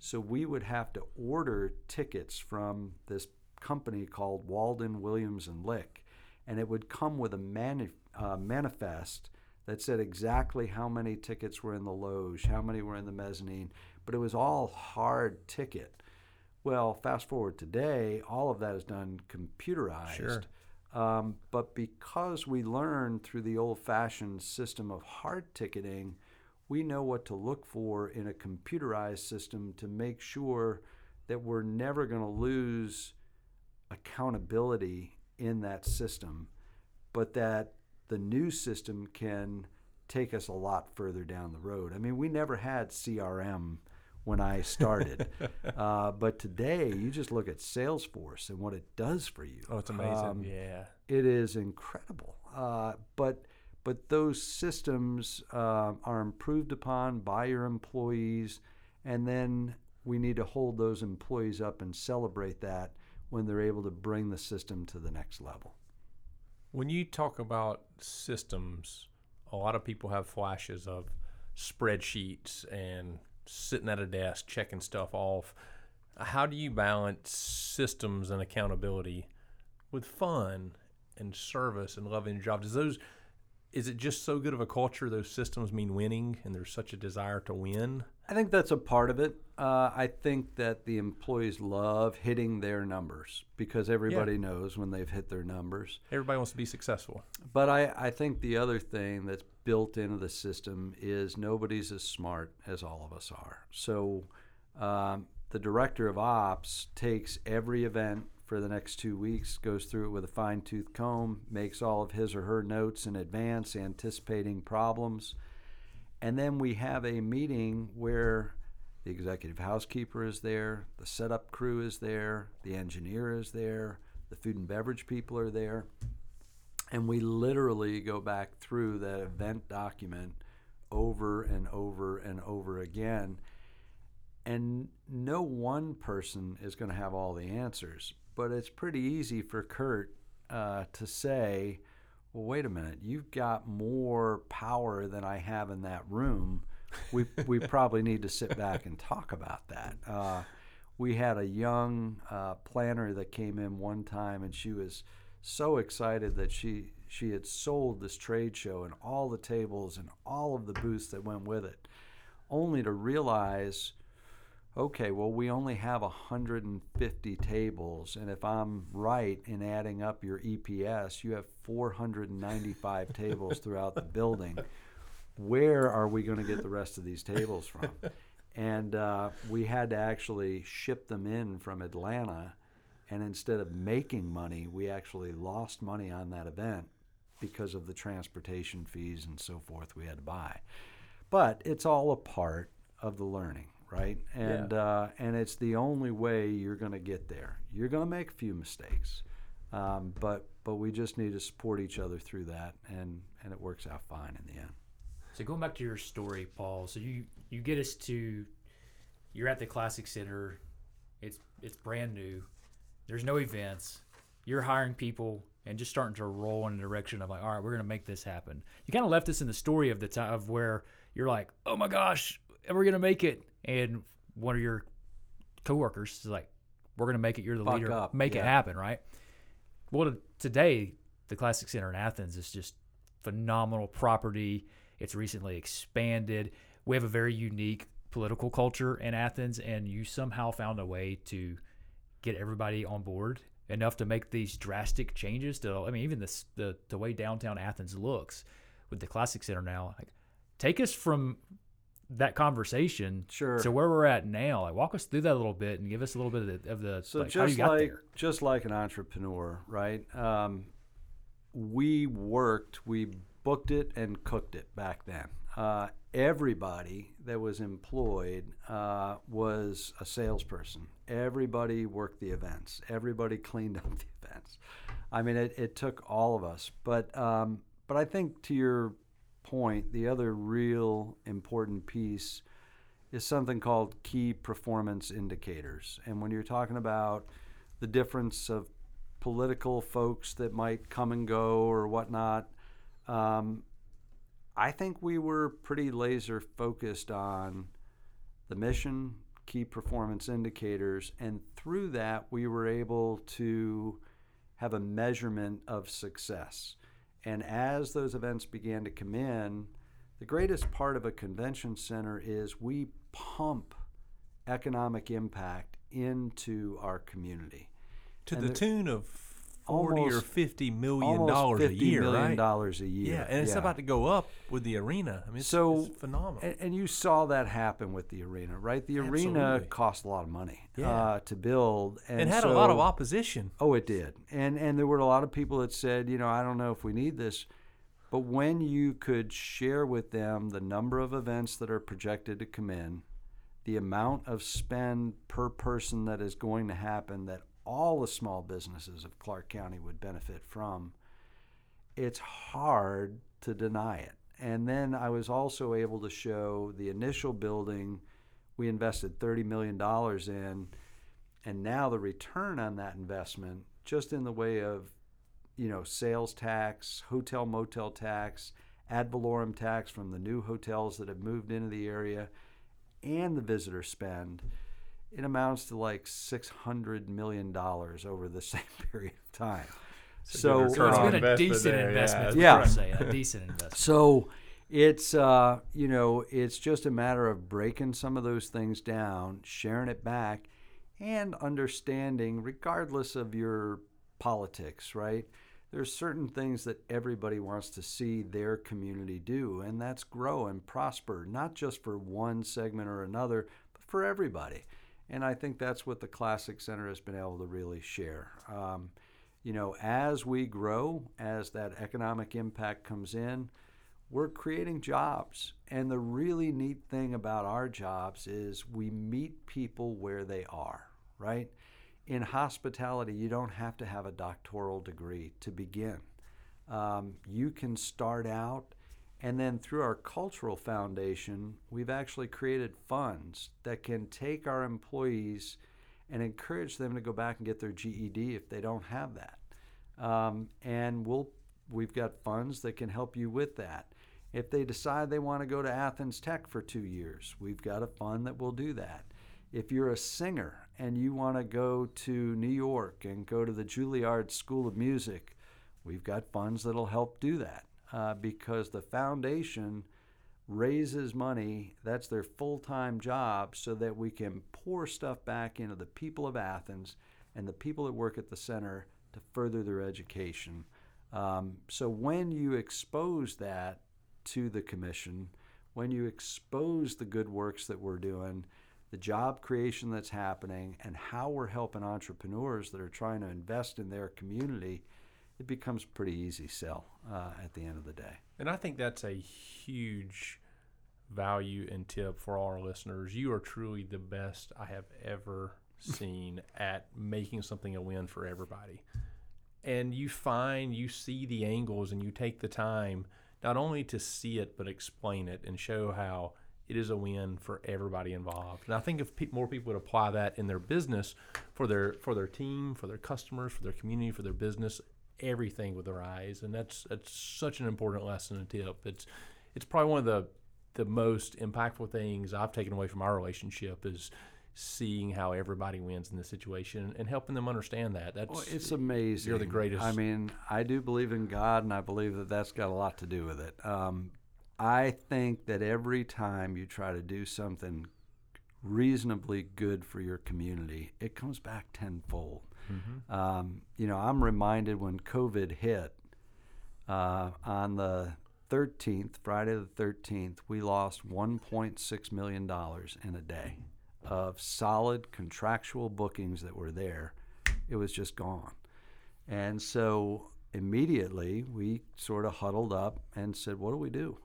So we would have to order tickets from this company called Weldon Williams and Lick, and it would come with a mani- uh, manifest that said exactly how many tickets were in the loge, how many were in the mezzanine, but it was all hard ticket. Well, fast forward today, all of that is done computerized. Sure. Um, but because we learned through the old fashioned system of hard ticketing, we know what to look for in a computerized system to make sure that we're never going to lose accountability in that system, but that the new system can take us a lot further down the road. I mean, we never had CRM when I started, (laughs) uh, but today you just look at Salesforce and what it does for you. Oh, it's amazing. Um, yeah. it is incredible. Uh, but but those systems uh, are improved upon by your employees, and then we need to hold those employees up and celebrate that when they're able to bring the system to the next level. When you talk about systems, a lot of people have flashes of spreadsheets and sitting at a desk checking stuff off. How do you balance systems and accountability with fun and service and loving your job? Does those is it just so good of a culture those systems mean winning and there's such a desire to win? I think that's a part of it. Uh, I think that the employees love hitting their numbers because everybody knows when they've hit their numbers. Everybody wants to be successful. But I, I think the other thing that's built into the system is nobody's as smart as all of us are. So um, the director of ops takes every event for the next two weeks, goes through it with a fine tooth comb, makes all of his or her notes in advance, anticipating problems. And then we have a meeting where the executive housekeeper is there, the setup crew is there, the engineer is there, the food and beverage people are there. And we literally go back through that event document over and over and over again. And no one person is going to have all the answers, but it's pretty easy for Kurt uh, to say, well, wait a minute, you've got more power than I have in that room. We, we (laughs) probably need to sit back and talk about that. Uh, we had a young uh, planner that came in one time, and she was so excited that she she had sold this trade show and all the tables and all of the booths that went with it, only to realize, okay, well we only have 150 tables, and if I'm right in adding up your EPS, you have 495 (laughs) tables throughout the building. Where are we going to get the rest of these tables from? (laughs) And uh, we had to actually ship them in from Atlanta and instead of making money, we actually lost money on that event because of the transportation fees and so forth we had to buy. But it's all a part of the learning, right? And uh, and it's the only way you're going to get there. You're going to make a few mistakes, um, but but we just need to support each other through that, and and it works out fine in the end. So going back to your story, Paul. So you you get us to you're at the Classic Center. It's it's brand new. There's no events. You're hiring people and just starting to roll in the direction of like, all right, we're gonna make this happen. You kind of left us in the story of the time of where you're like, oh my gosh, are we're gonna make it, and one of your coworkers is like, we're gonna make it. You're the Buck leader. up, Make it happen, right? Well, today the Classic Center in Athens is just phenomenal property. It's recently expanded. We have a very unique political culture in Athens, and you somehow found a way to get everybody on board enough to make these drastic changes to I mean even this the the way downtown Athens looks with the Classic Center now like take us from that conversation Sure. to where we're at now. Like, walk us through that a little bit and give us a little bit of the, of the So like, how you just got like there. just like an entrepreneur, right? Um, we worked, we booked it and cooked it back then. Uh, everybody that was employed uh, was a salesperson. Everybody worked the events. Everybody cleaned (laughs) up the events. I mean, it, it took all of us. But um, but I think to your point, the other real important piece is something called key performance indicators. And when you're talking about the difference of political folks that might come and go or whatnot, um, I think we were pretty laser focused on the mission, key performance indicators, and through that, we were able to have a measurement of success. And as those events began to come in, the greatest part of a convention center is we pump economic impact into our community. to And the there- tune of forty or fifty million dollars a 50 year, million right? dollars a year. Yeah, and it's about to go up with the arena. I mean, it's, So- it's phenomenal. And, and you saw that happen with the arena, right? The arena Absolutely. cost a lot of money Yeah. uh, to build, and it had a lot of opposition. Oh, it did, and and there were a lot of people that said, you know, I don't know if we need this, but when you could share with them the number of events that are projected to come in, the amount of spend per person that is going to happen that all the small businesses of Clarke County would benefit from, it's hard to deny it. And then I was also able to show the initial building we invested $30 million in, and now the return on that investment, just in the way of, you know, sales tax, hotel motel tax, ad valorem tax from the new hotels that have moved into the area, and the visitor spend, it amounts to like $600 million over the (laughs) same period of time. So, return So it's on been a decent there, yeah. investment. Yeah. Yeah. Say, a decent investment. So it's uh, you know it's just a matter of breaking some of those things down, sharing it back, and understanding, regardless of your politics, right? There's certain things that everybody wants to see their community do, and that's grow and prosper, not just for one segment or another, but for everybody. And I think that's what the Classic Center has been able to really share. Um, you know, as we grow, as that economic impact comes in, we're creating jobs. And the really neat thing about our jobs is we meet people where they are, right? In hospitality, you don't have to have a doctoral degree to begin. Um, you can start out, and then through our cultural foundation, we've actually created funds that can take our employees and encourage them to go back and get their GED if they don't have that. Um, and we'll we've got funds that can help you with that. If they decide they want to go to Athens Tech for two years, we've got a fund that will do that. If you're a singer and you want to go to New York and go to the Juilliard School of Music, we've got funds that'll help do that uh, because the foundation raises money. That's their full time job so that we can pour stuff back into the people of Athens and the people that work at the center to further their education. Um, so when you expose that to the commission, when you expose the good works that we're doing, the job creation that's happening, and how we're helping entrepreneurs that are trying to invest in their community, it becomes pretty easy sell uh, at the end of the day. And I think that's a huge value and tip for all our listeners. You are truly the best I have ever (laughs) seen at making something a win for everybody. And you find, you see the angles and you take the time not only to see it, but explain it and show how it is a win for everybody involved. And I think if pe- more people would apply that in their business for their for their team, for their customers, for their community, for their business, everything with their eyes, and that's that's such an important lesson and tip. It's it's probably one of the the most impactful things I've taken away from our relationship is seeing how everybody wins in this situation and helping them understand that. That's Well, it's amazing. You're the greatest. I mean, I do believe in God, and I believe that that's got a lot to do with it. Um, I think that every time you try to do something reasonably good for your community, it comes back tenfold. Mm-hmm. Um, you know, I'm reminded when COVID hit uh, on the 13th, Friday the 13th, we lost $1.6 million in a day of solid contractual bookings that were there. It was just gone. And so immediately we sort of huddled up and said, What do we do?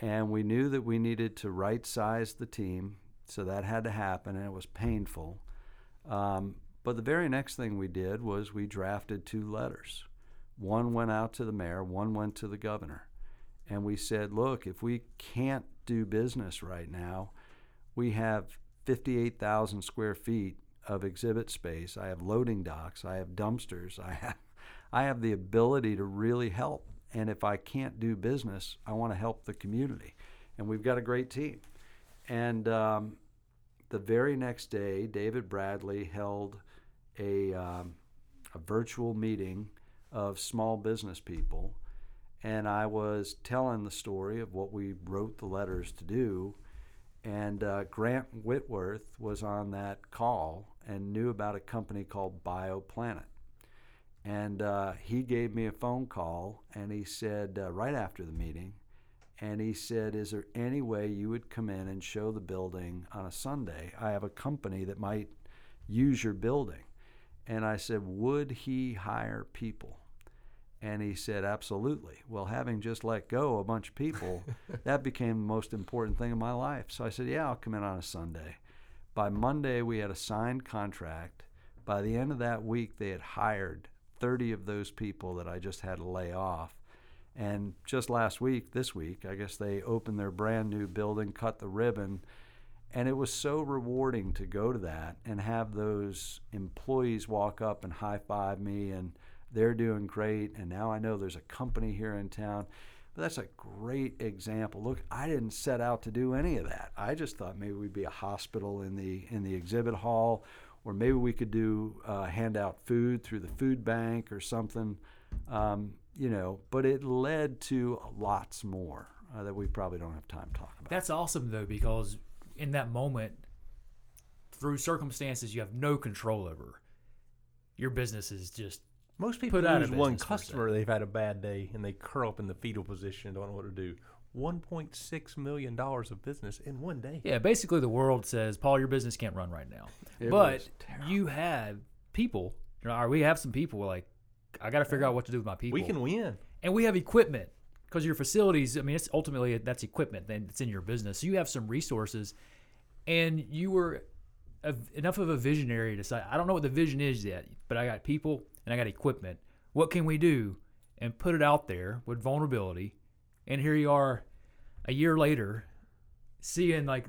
And we knew that we needed to right size the team. So that had to happen, and it was painful. Um, but the very next thing we did was we drafted two letters. One went out to the mayor, one went to the governor. And we said, look, if we can't do business right now, we have 58,000 square feet of exhibit space. I have loading docks. I have dumpsters. I have, I have the ability to really help. And if I can't do business, I want to help the community. And we've got a great team. And um, the very next day, David Bradley held a, um, a virtual meeting of small business people. And I was telling the story of what we wrote the letters to do and uh, Grant Whitworth was on that call and knew about a company called BioPlanet. And uh, he gave me a phone call and he said, uh, right after the meeting, and he said, Is there any way you would come in and show the building on a Sunday? I have a company that might use your building. And I said, Would he hire people? And he said, Absolutely. Well, having just let go a bunch of people, (laughs) that became the most important thing in my life. So I said, Yeah, I'll come in on a Sunday. By Monday, we had a signed contract. By the end of that week, they had hired 30 of those people that I just had to lay off. And just last week, this week, I guess they opened their brand new building, cut the ribbon. And it was so rewarding to go to that and have those employees walk up and high five me and they're doing great, and now I know there's a company here in town. But that's a great example. Look, I didn't set out to do any of that. I just thought maybe we'd be a hospital in the in the exhibit hall, or maybe we could do uh, hand out food through the food bank or something. Um, you know, but it led to lots more uh, that we probably don't have time to talk about. That's awesome though, because in that moment, through circumstances you have no control over, your business is just Most people Put out lose one business for a customer. They've had a bad day and they curl up in the fetal position don't know what to do. One point six million dollars of business in one day. Yeah, basically the world says, Paul, your business can't run right now. It but you had people, you know, we have some people like, I got to figure out what to do with my people. We can win. and we have equipment because your facilities. I mean, it's ultimately that's equipment then it's in your business. So you have some resources, and you were a, enough of a visionary to say, I don't know what the vision is yet, but I got people and I got equipment. What can we do? And put it out there with vulnerability. And here you are, a year later, seeing like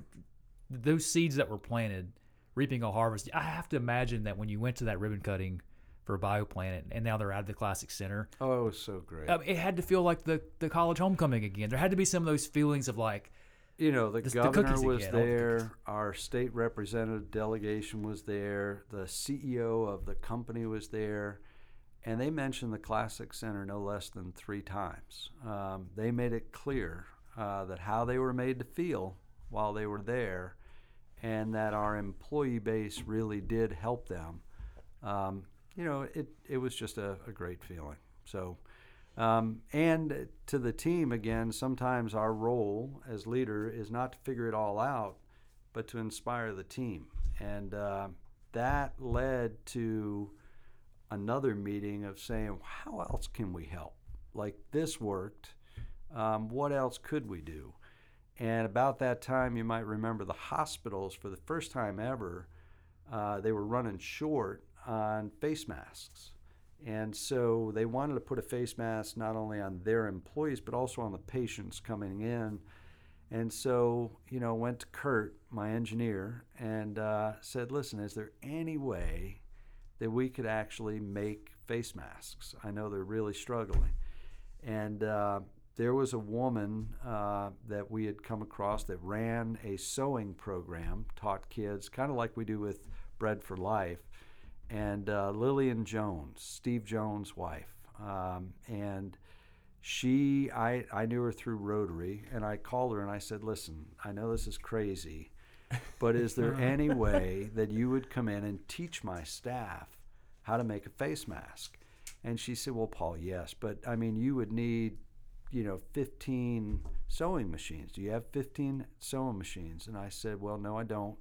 those seeds that were planted, reaping a harvest. I have to imagine that when you went to that ribbon cutting for BioPlanet, and now they're out at the Classic Center, Oh, it was so great. Mean, it had to feel like the, the college homecoming again. There had to be some of those feelings of like, you know, the The- the governor cookies was again, all the there, our state representative delegation was there, the CEO of the company was there, and they mentioned the Classic Center no less than three times. Um, they made it clear uh, that how they were made to feel while they were there, and that our employee base really did help them. Um, you know, it, it was just a, a great feeling. So, um, and to the team, again, sometimes our role as leader is not to figure it all out, but to inspire the team. And uh, that led to another meeting of saying, how else can we help? Like this worked. Um, what else could we do? And about that time, you might remember the hospitals, for the first time ever, uh, they were running short on face masks. And so they wanted to put a face mask not only on their employees, but also on the patients coming in. And so, you know, went to Kurt, my engineer, and uh, said, listen, is there any way that we could actually make face masks? I know they're really struggling. And uh, there was a woman uh, that we had come across that ran a sewing program, taught kids, kind of like we do with Bread for Life and uh, Lillian Jones, Steve Jones' wife, um, and she, I, I knew her through Rotary, and I called her and I said, "Listen, I know this is crazy, but is there (laughs) any way that you would come in and teach my staff how to make a face mask?" And she said, "Well, Paul, yes, but I mean, you would need you know, 15 sewing machines. Do you have 15 sewing machines? And I said, well, no, I don't.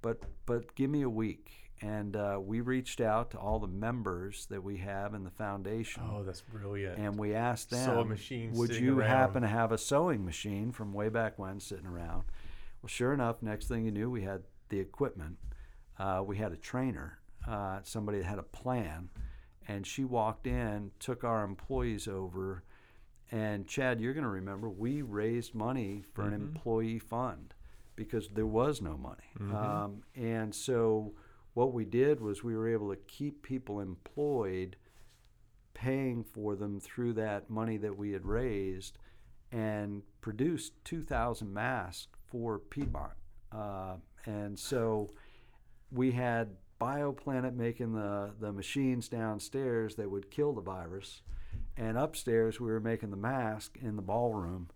But but give me a week. And uh, we reached out to all the members that we have in the foundation. Oh, that's brilliant. And we asked them, Sewing machine would you around." happen to have a sewing machine from way back when sitting around? Well, sure enough, next thing you knew, we had the equipment. Uh, we had a trainer, uh, somebody that had a plan. And she walked in, took our employees over. And Chad, you're going to remember, we raised money for an employee fund because there was no money. Um, and so what we did was we were able to keep people employed paying for them through that money that we had raised and produced 2,000 masks for Piedmont. Uh, and so we had BioPlanet making the, the machines downstairs that would kill the virus. And upstairs, we were making the mask in the ballroom.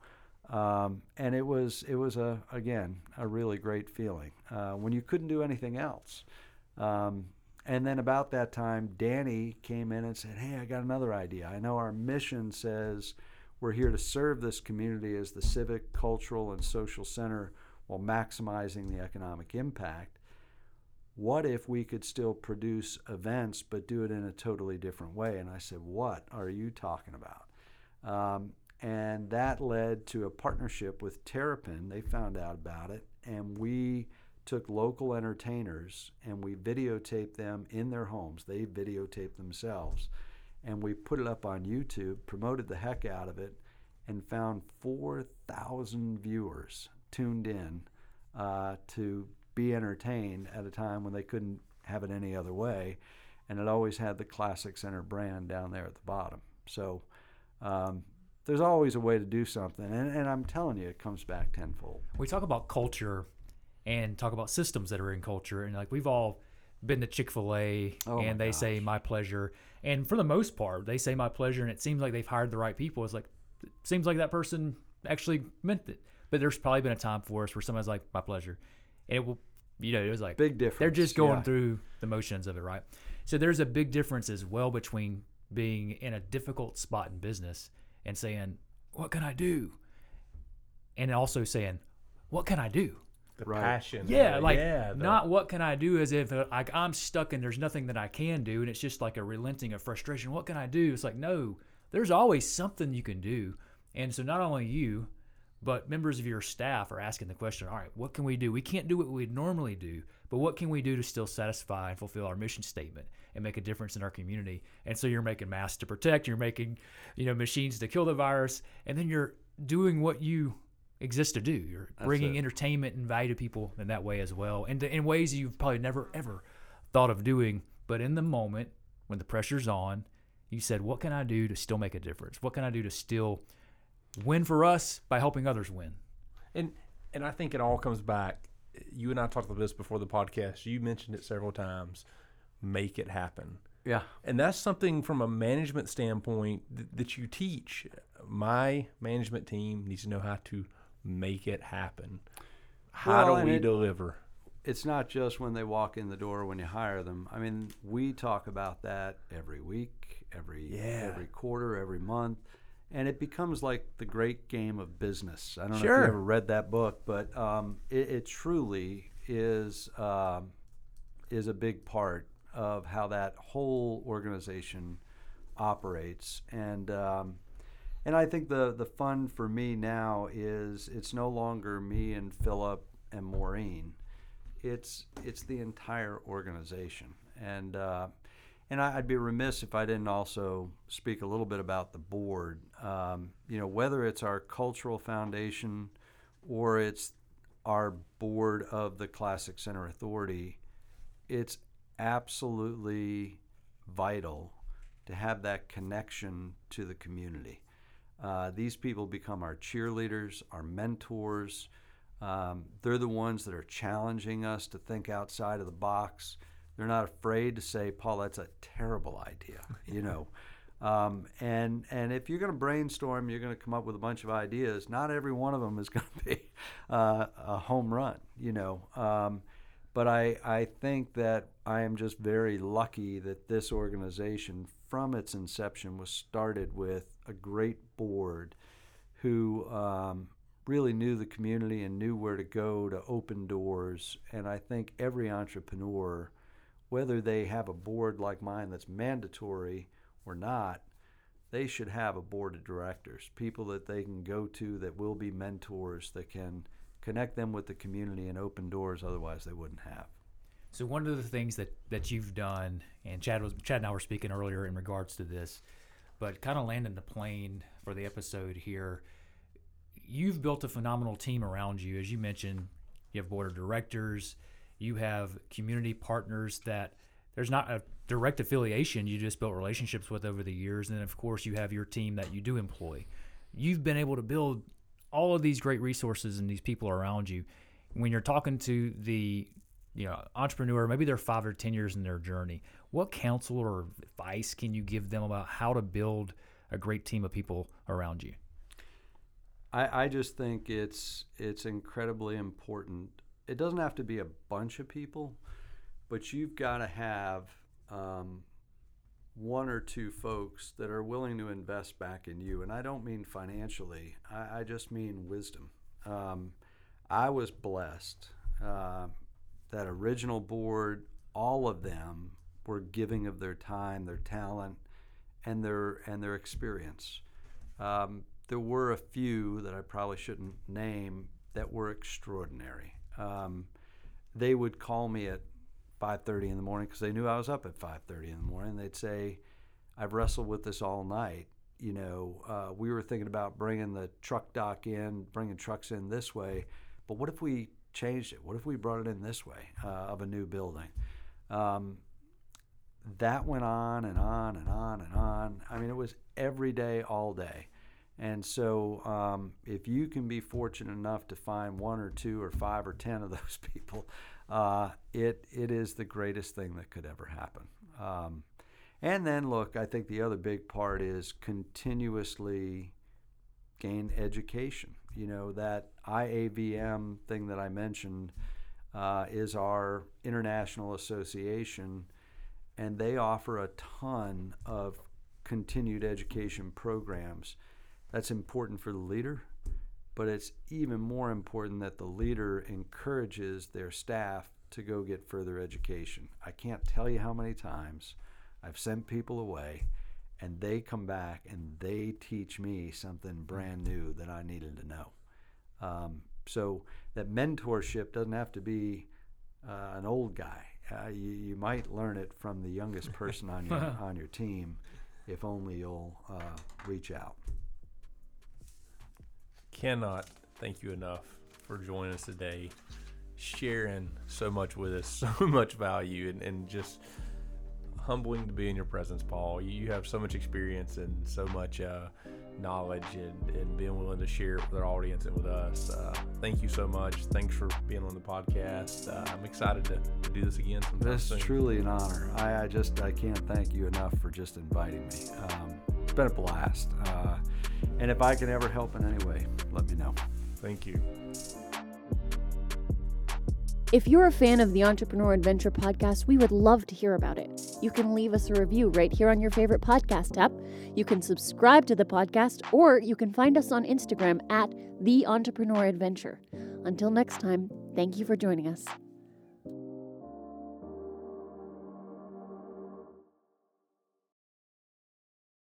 Um, and it was, it was a, again, a really great feeling uh, when you couldn't do anything else. Um, and then about that time, Danny came in and said, Hey, I got another idea. I know our mission says we're here to serve this community as the civic, cultural, and social center while maximizing the economic impact. What if we could still produce events but do it in a totally different way? And I said, What are you talking about? Um, and that led to a partnership with Terrapin. They found out about it, and we took local entertainers and we videotaped them in their homes. They videotaped themselves. And we put it up on YouTube, promoted the heck out of it, and found 4,000 viewers tuned in uh, to be entertained at a time when they couldn't have it any other way. And it always had the Classic Center brand down there at the bottom. So um, there's always a way to do something. And, and I'm telling you, it comes back tenfold. we talk about culture and talk about systems that are in culture. And like we've all been to chick-fil-a Oh and they say my pleasure. And for the most part they say my pleasure. And it seems like they've hired the right people. It's like it seems like that person actually meant it. But there's probably been a time for us where somebody's like my pleasure. And it will you know it was like Big difference. they're just going yeah. through the motions of it right? So there's a big difference as well between being in a difficult spot in business and saying what can i do? And also saying what can i do the Right. passion. yeah, like yeah, the- not what can I do as if uh, like I'm stuck and there's nothing that I can do and it's just like a relenting of frustration. What can I do? It's like no, there's always something you can do. And so not only you, but members of your staff are asking the question, all right, what can we do? We can't do what we'd normally do, but what can we do to still satisfy and fulfill our mission statement and make a difference in our community? And so you're making masks to protect, you're making, you know, machines to kill the virus, and then you're doing what you exist to do. You're bringing entertainment and value to people in that way as well, and in ways you've probably never ever thought of doing. But in the moment when the pressure's on, you said, "What can I do to still make a difference? What can I do to still win for us by helping others win?" And and I think it all comes back. You and I talked about this before the podcast. You mentioned it several times. Make it happen. Yeah. And that's something from a management standpoint th- that you teach. My management team needs to know how to make it happen. How Well, do we it- deliver? It's not just when they walk in the door when you hire them. I mean, we talk about that every week, every Yeah. every quarter, every month, and it becomes like the great game of business. I don't know if Sure. you ever read that book, but um, it, it truly is um, is a big part of how that whole organization operates. And um, and I think the the fun for me now is it's no longer me and Philip and Maureen. It's it's the entire organization, and uh, and I, I'd be remiss if I didn't also speak a little bit about the board. Um, you know, whether it's our cultural foundation or it's our board of the Classic Center Authority, it's absolutely vital to have that connection to the community. Uh, these people become our cheerleaders, our mentors. Um, they're the ones that are challenging us to think outside of the box. They're not afraid to say, "Paul, that's a terrible idea," you (laughs) know. Um, and and if you're going to brainstorm, you're going to come up with a bunch of ideas. Not every one of them is (laughs) going to be uh, a home run, you know. Um, but I, I think that I am just very lucky that this organization, from its inception, was started with a great board who um, really knew the community and knew where to go to open doors. And I think every entrepreneur, whether they have a board like mine that's mandatory or not, they should have a board of directors, people that they can go to that will be mentors that can connect them with the community and open doors otherwise they wouldn't have. So one of the things that, that you've done, and Chad was Chad and I were speaking earlier in regards to this, but kind of landing the plane for the episode here. You've built a phenomenal team around you, as you mentioned. You have board of directors, you have community partners that there's not a direct affiliation. You just built relationships with over the years, and then of course you have your team that you do employ. You've been able to build all of these great resources and these people around you. When you're talking to the you know entrepreneur, maybe they're five or ten years in their journey. What counsel or advice can you give them about how to build a great team of people around you? I, I just think it's it's incredibly important. It doesn't have to be a bunch of people, but you've got to have um, one or two folks that are willing to invest back in you. And I don't mean financially, I, I just mean wisdom. Um, I was blessed. Uh, that original board, all of them were giving of their time, their talent, and their and their experience. Um, there were a few that I probably shouldn't name that were extraordinary. Um, they would call me at 5:30 in the morning because they knew I was up at 5:30 in the morning. They'd say, "I've wrestled with this all night. You know, uh, we were thinking about bringing the truck dock in, bringing trucks in this way, but what if we changed it? What if we brought it in this way uh, of a new building?" Um, that went on and on and on and on. I mean, it was every day, all day. And so, um, if you can be fortunate enough to find one or two or five or ten of those (laughs) people, uh, it it is the greatest thing that could ever happen. Um, and then, look, I think the other big part is continuously gain education. You know that IAVM thing that I mentioned uh, is our international association and they offer a ton of continued education programs. That's important for the leader, but it's even more important that the leader encourages their staff to go get further education. I can't tell you how many times I've sent people away and they come back and they teach me something brand new that I needed to know. Um, so that mentorship doesn't have to be uh, an old guy uh, you, you might learn it from the youngest person on your (laughs) on your team, if only you'll uh, reach out. Cannot thank you enough for joining us today, sharing so much with us, (laughs) so much value, and, and just humbling to be in your presence, Paul. You have so much experience and so much uh, knowledge and, and being willing to share it with our audience and with us. Uh, thank you so much. Thanks for being on the podcast. Uh, I'm excited to, to, do this again. This is truly an honor. I, I, just I can't thank you enough for just inviting me. Um, it's been a blast. Uh, and if I can ever help in any way, let me know. Thank you. If you're a fan of the Entrepreneur Adventure podcast, we would love to hear about it. You can leave us a review right here on your favorite podcast app. You can subscribe to the podcast, or you can find us on Instagram at The Entrepreneur Adventure. Until next time, thank you for joining us.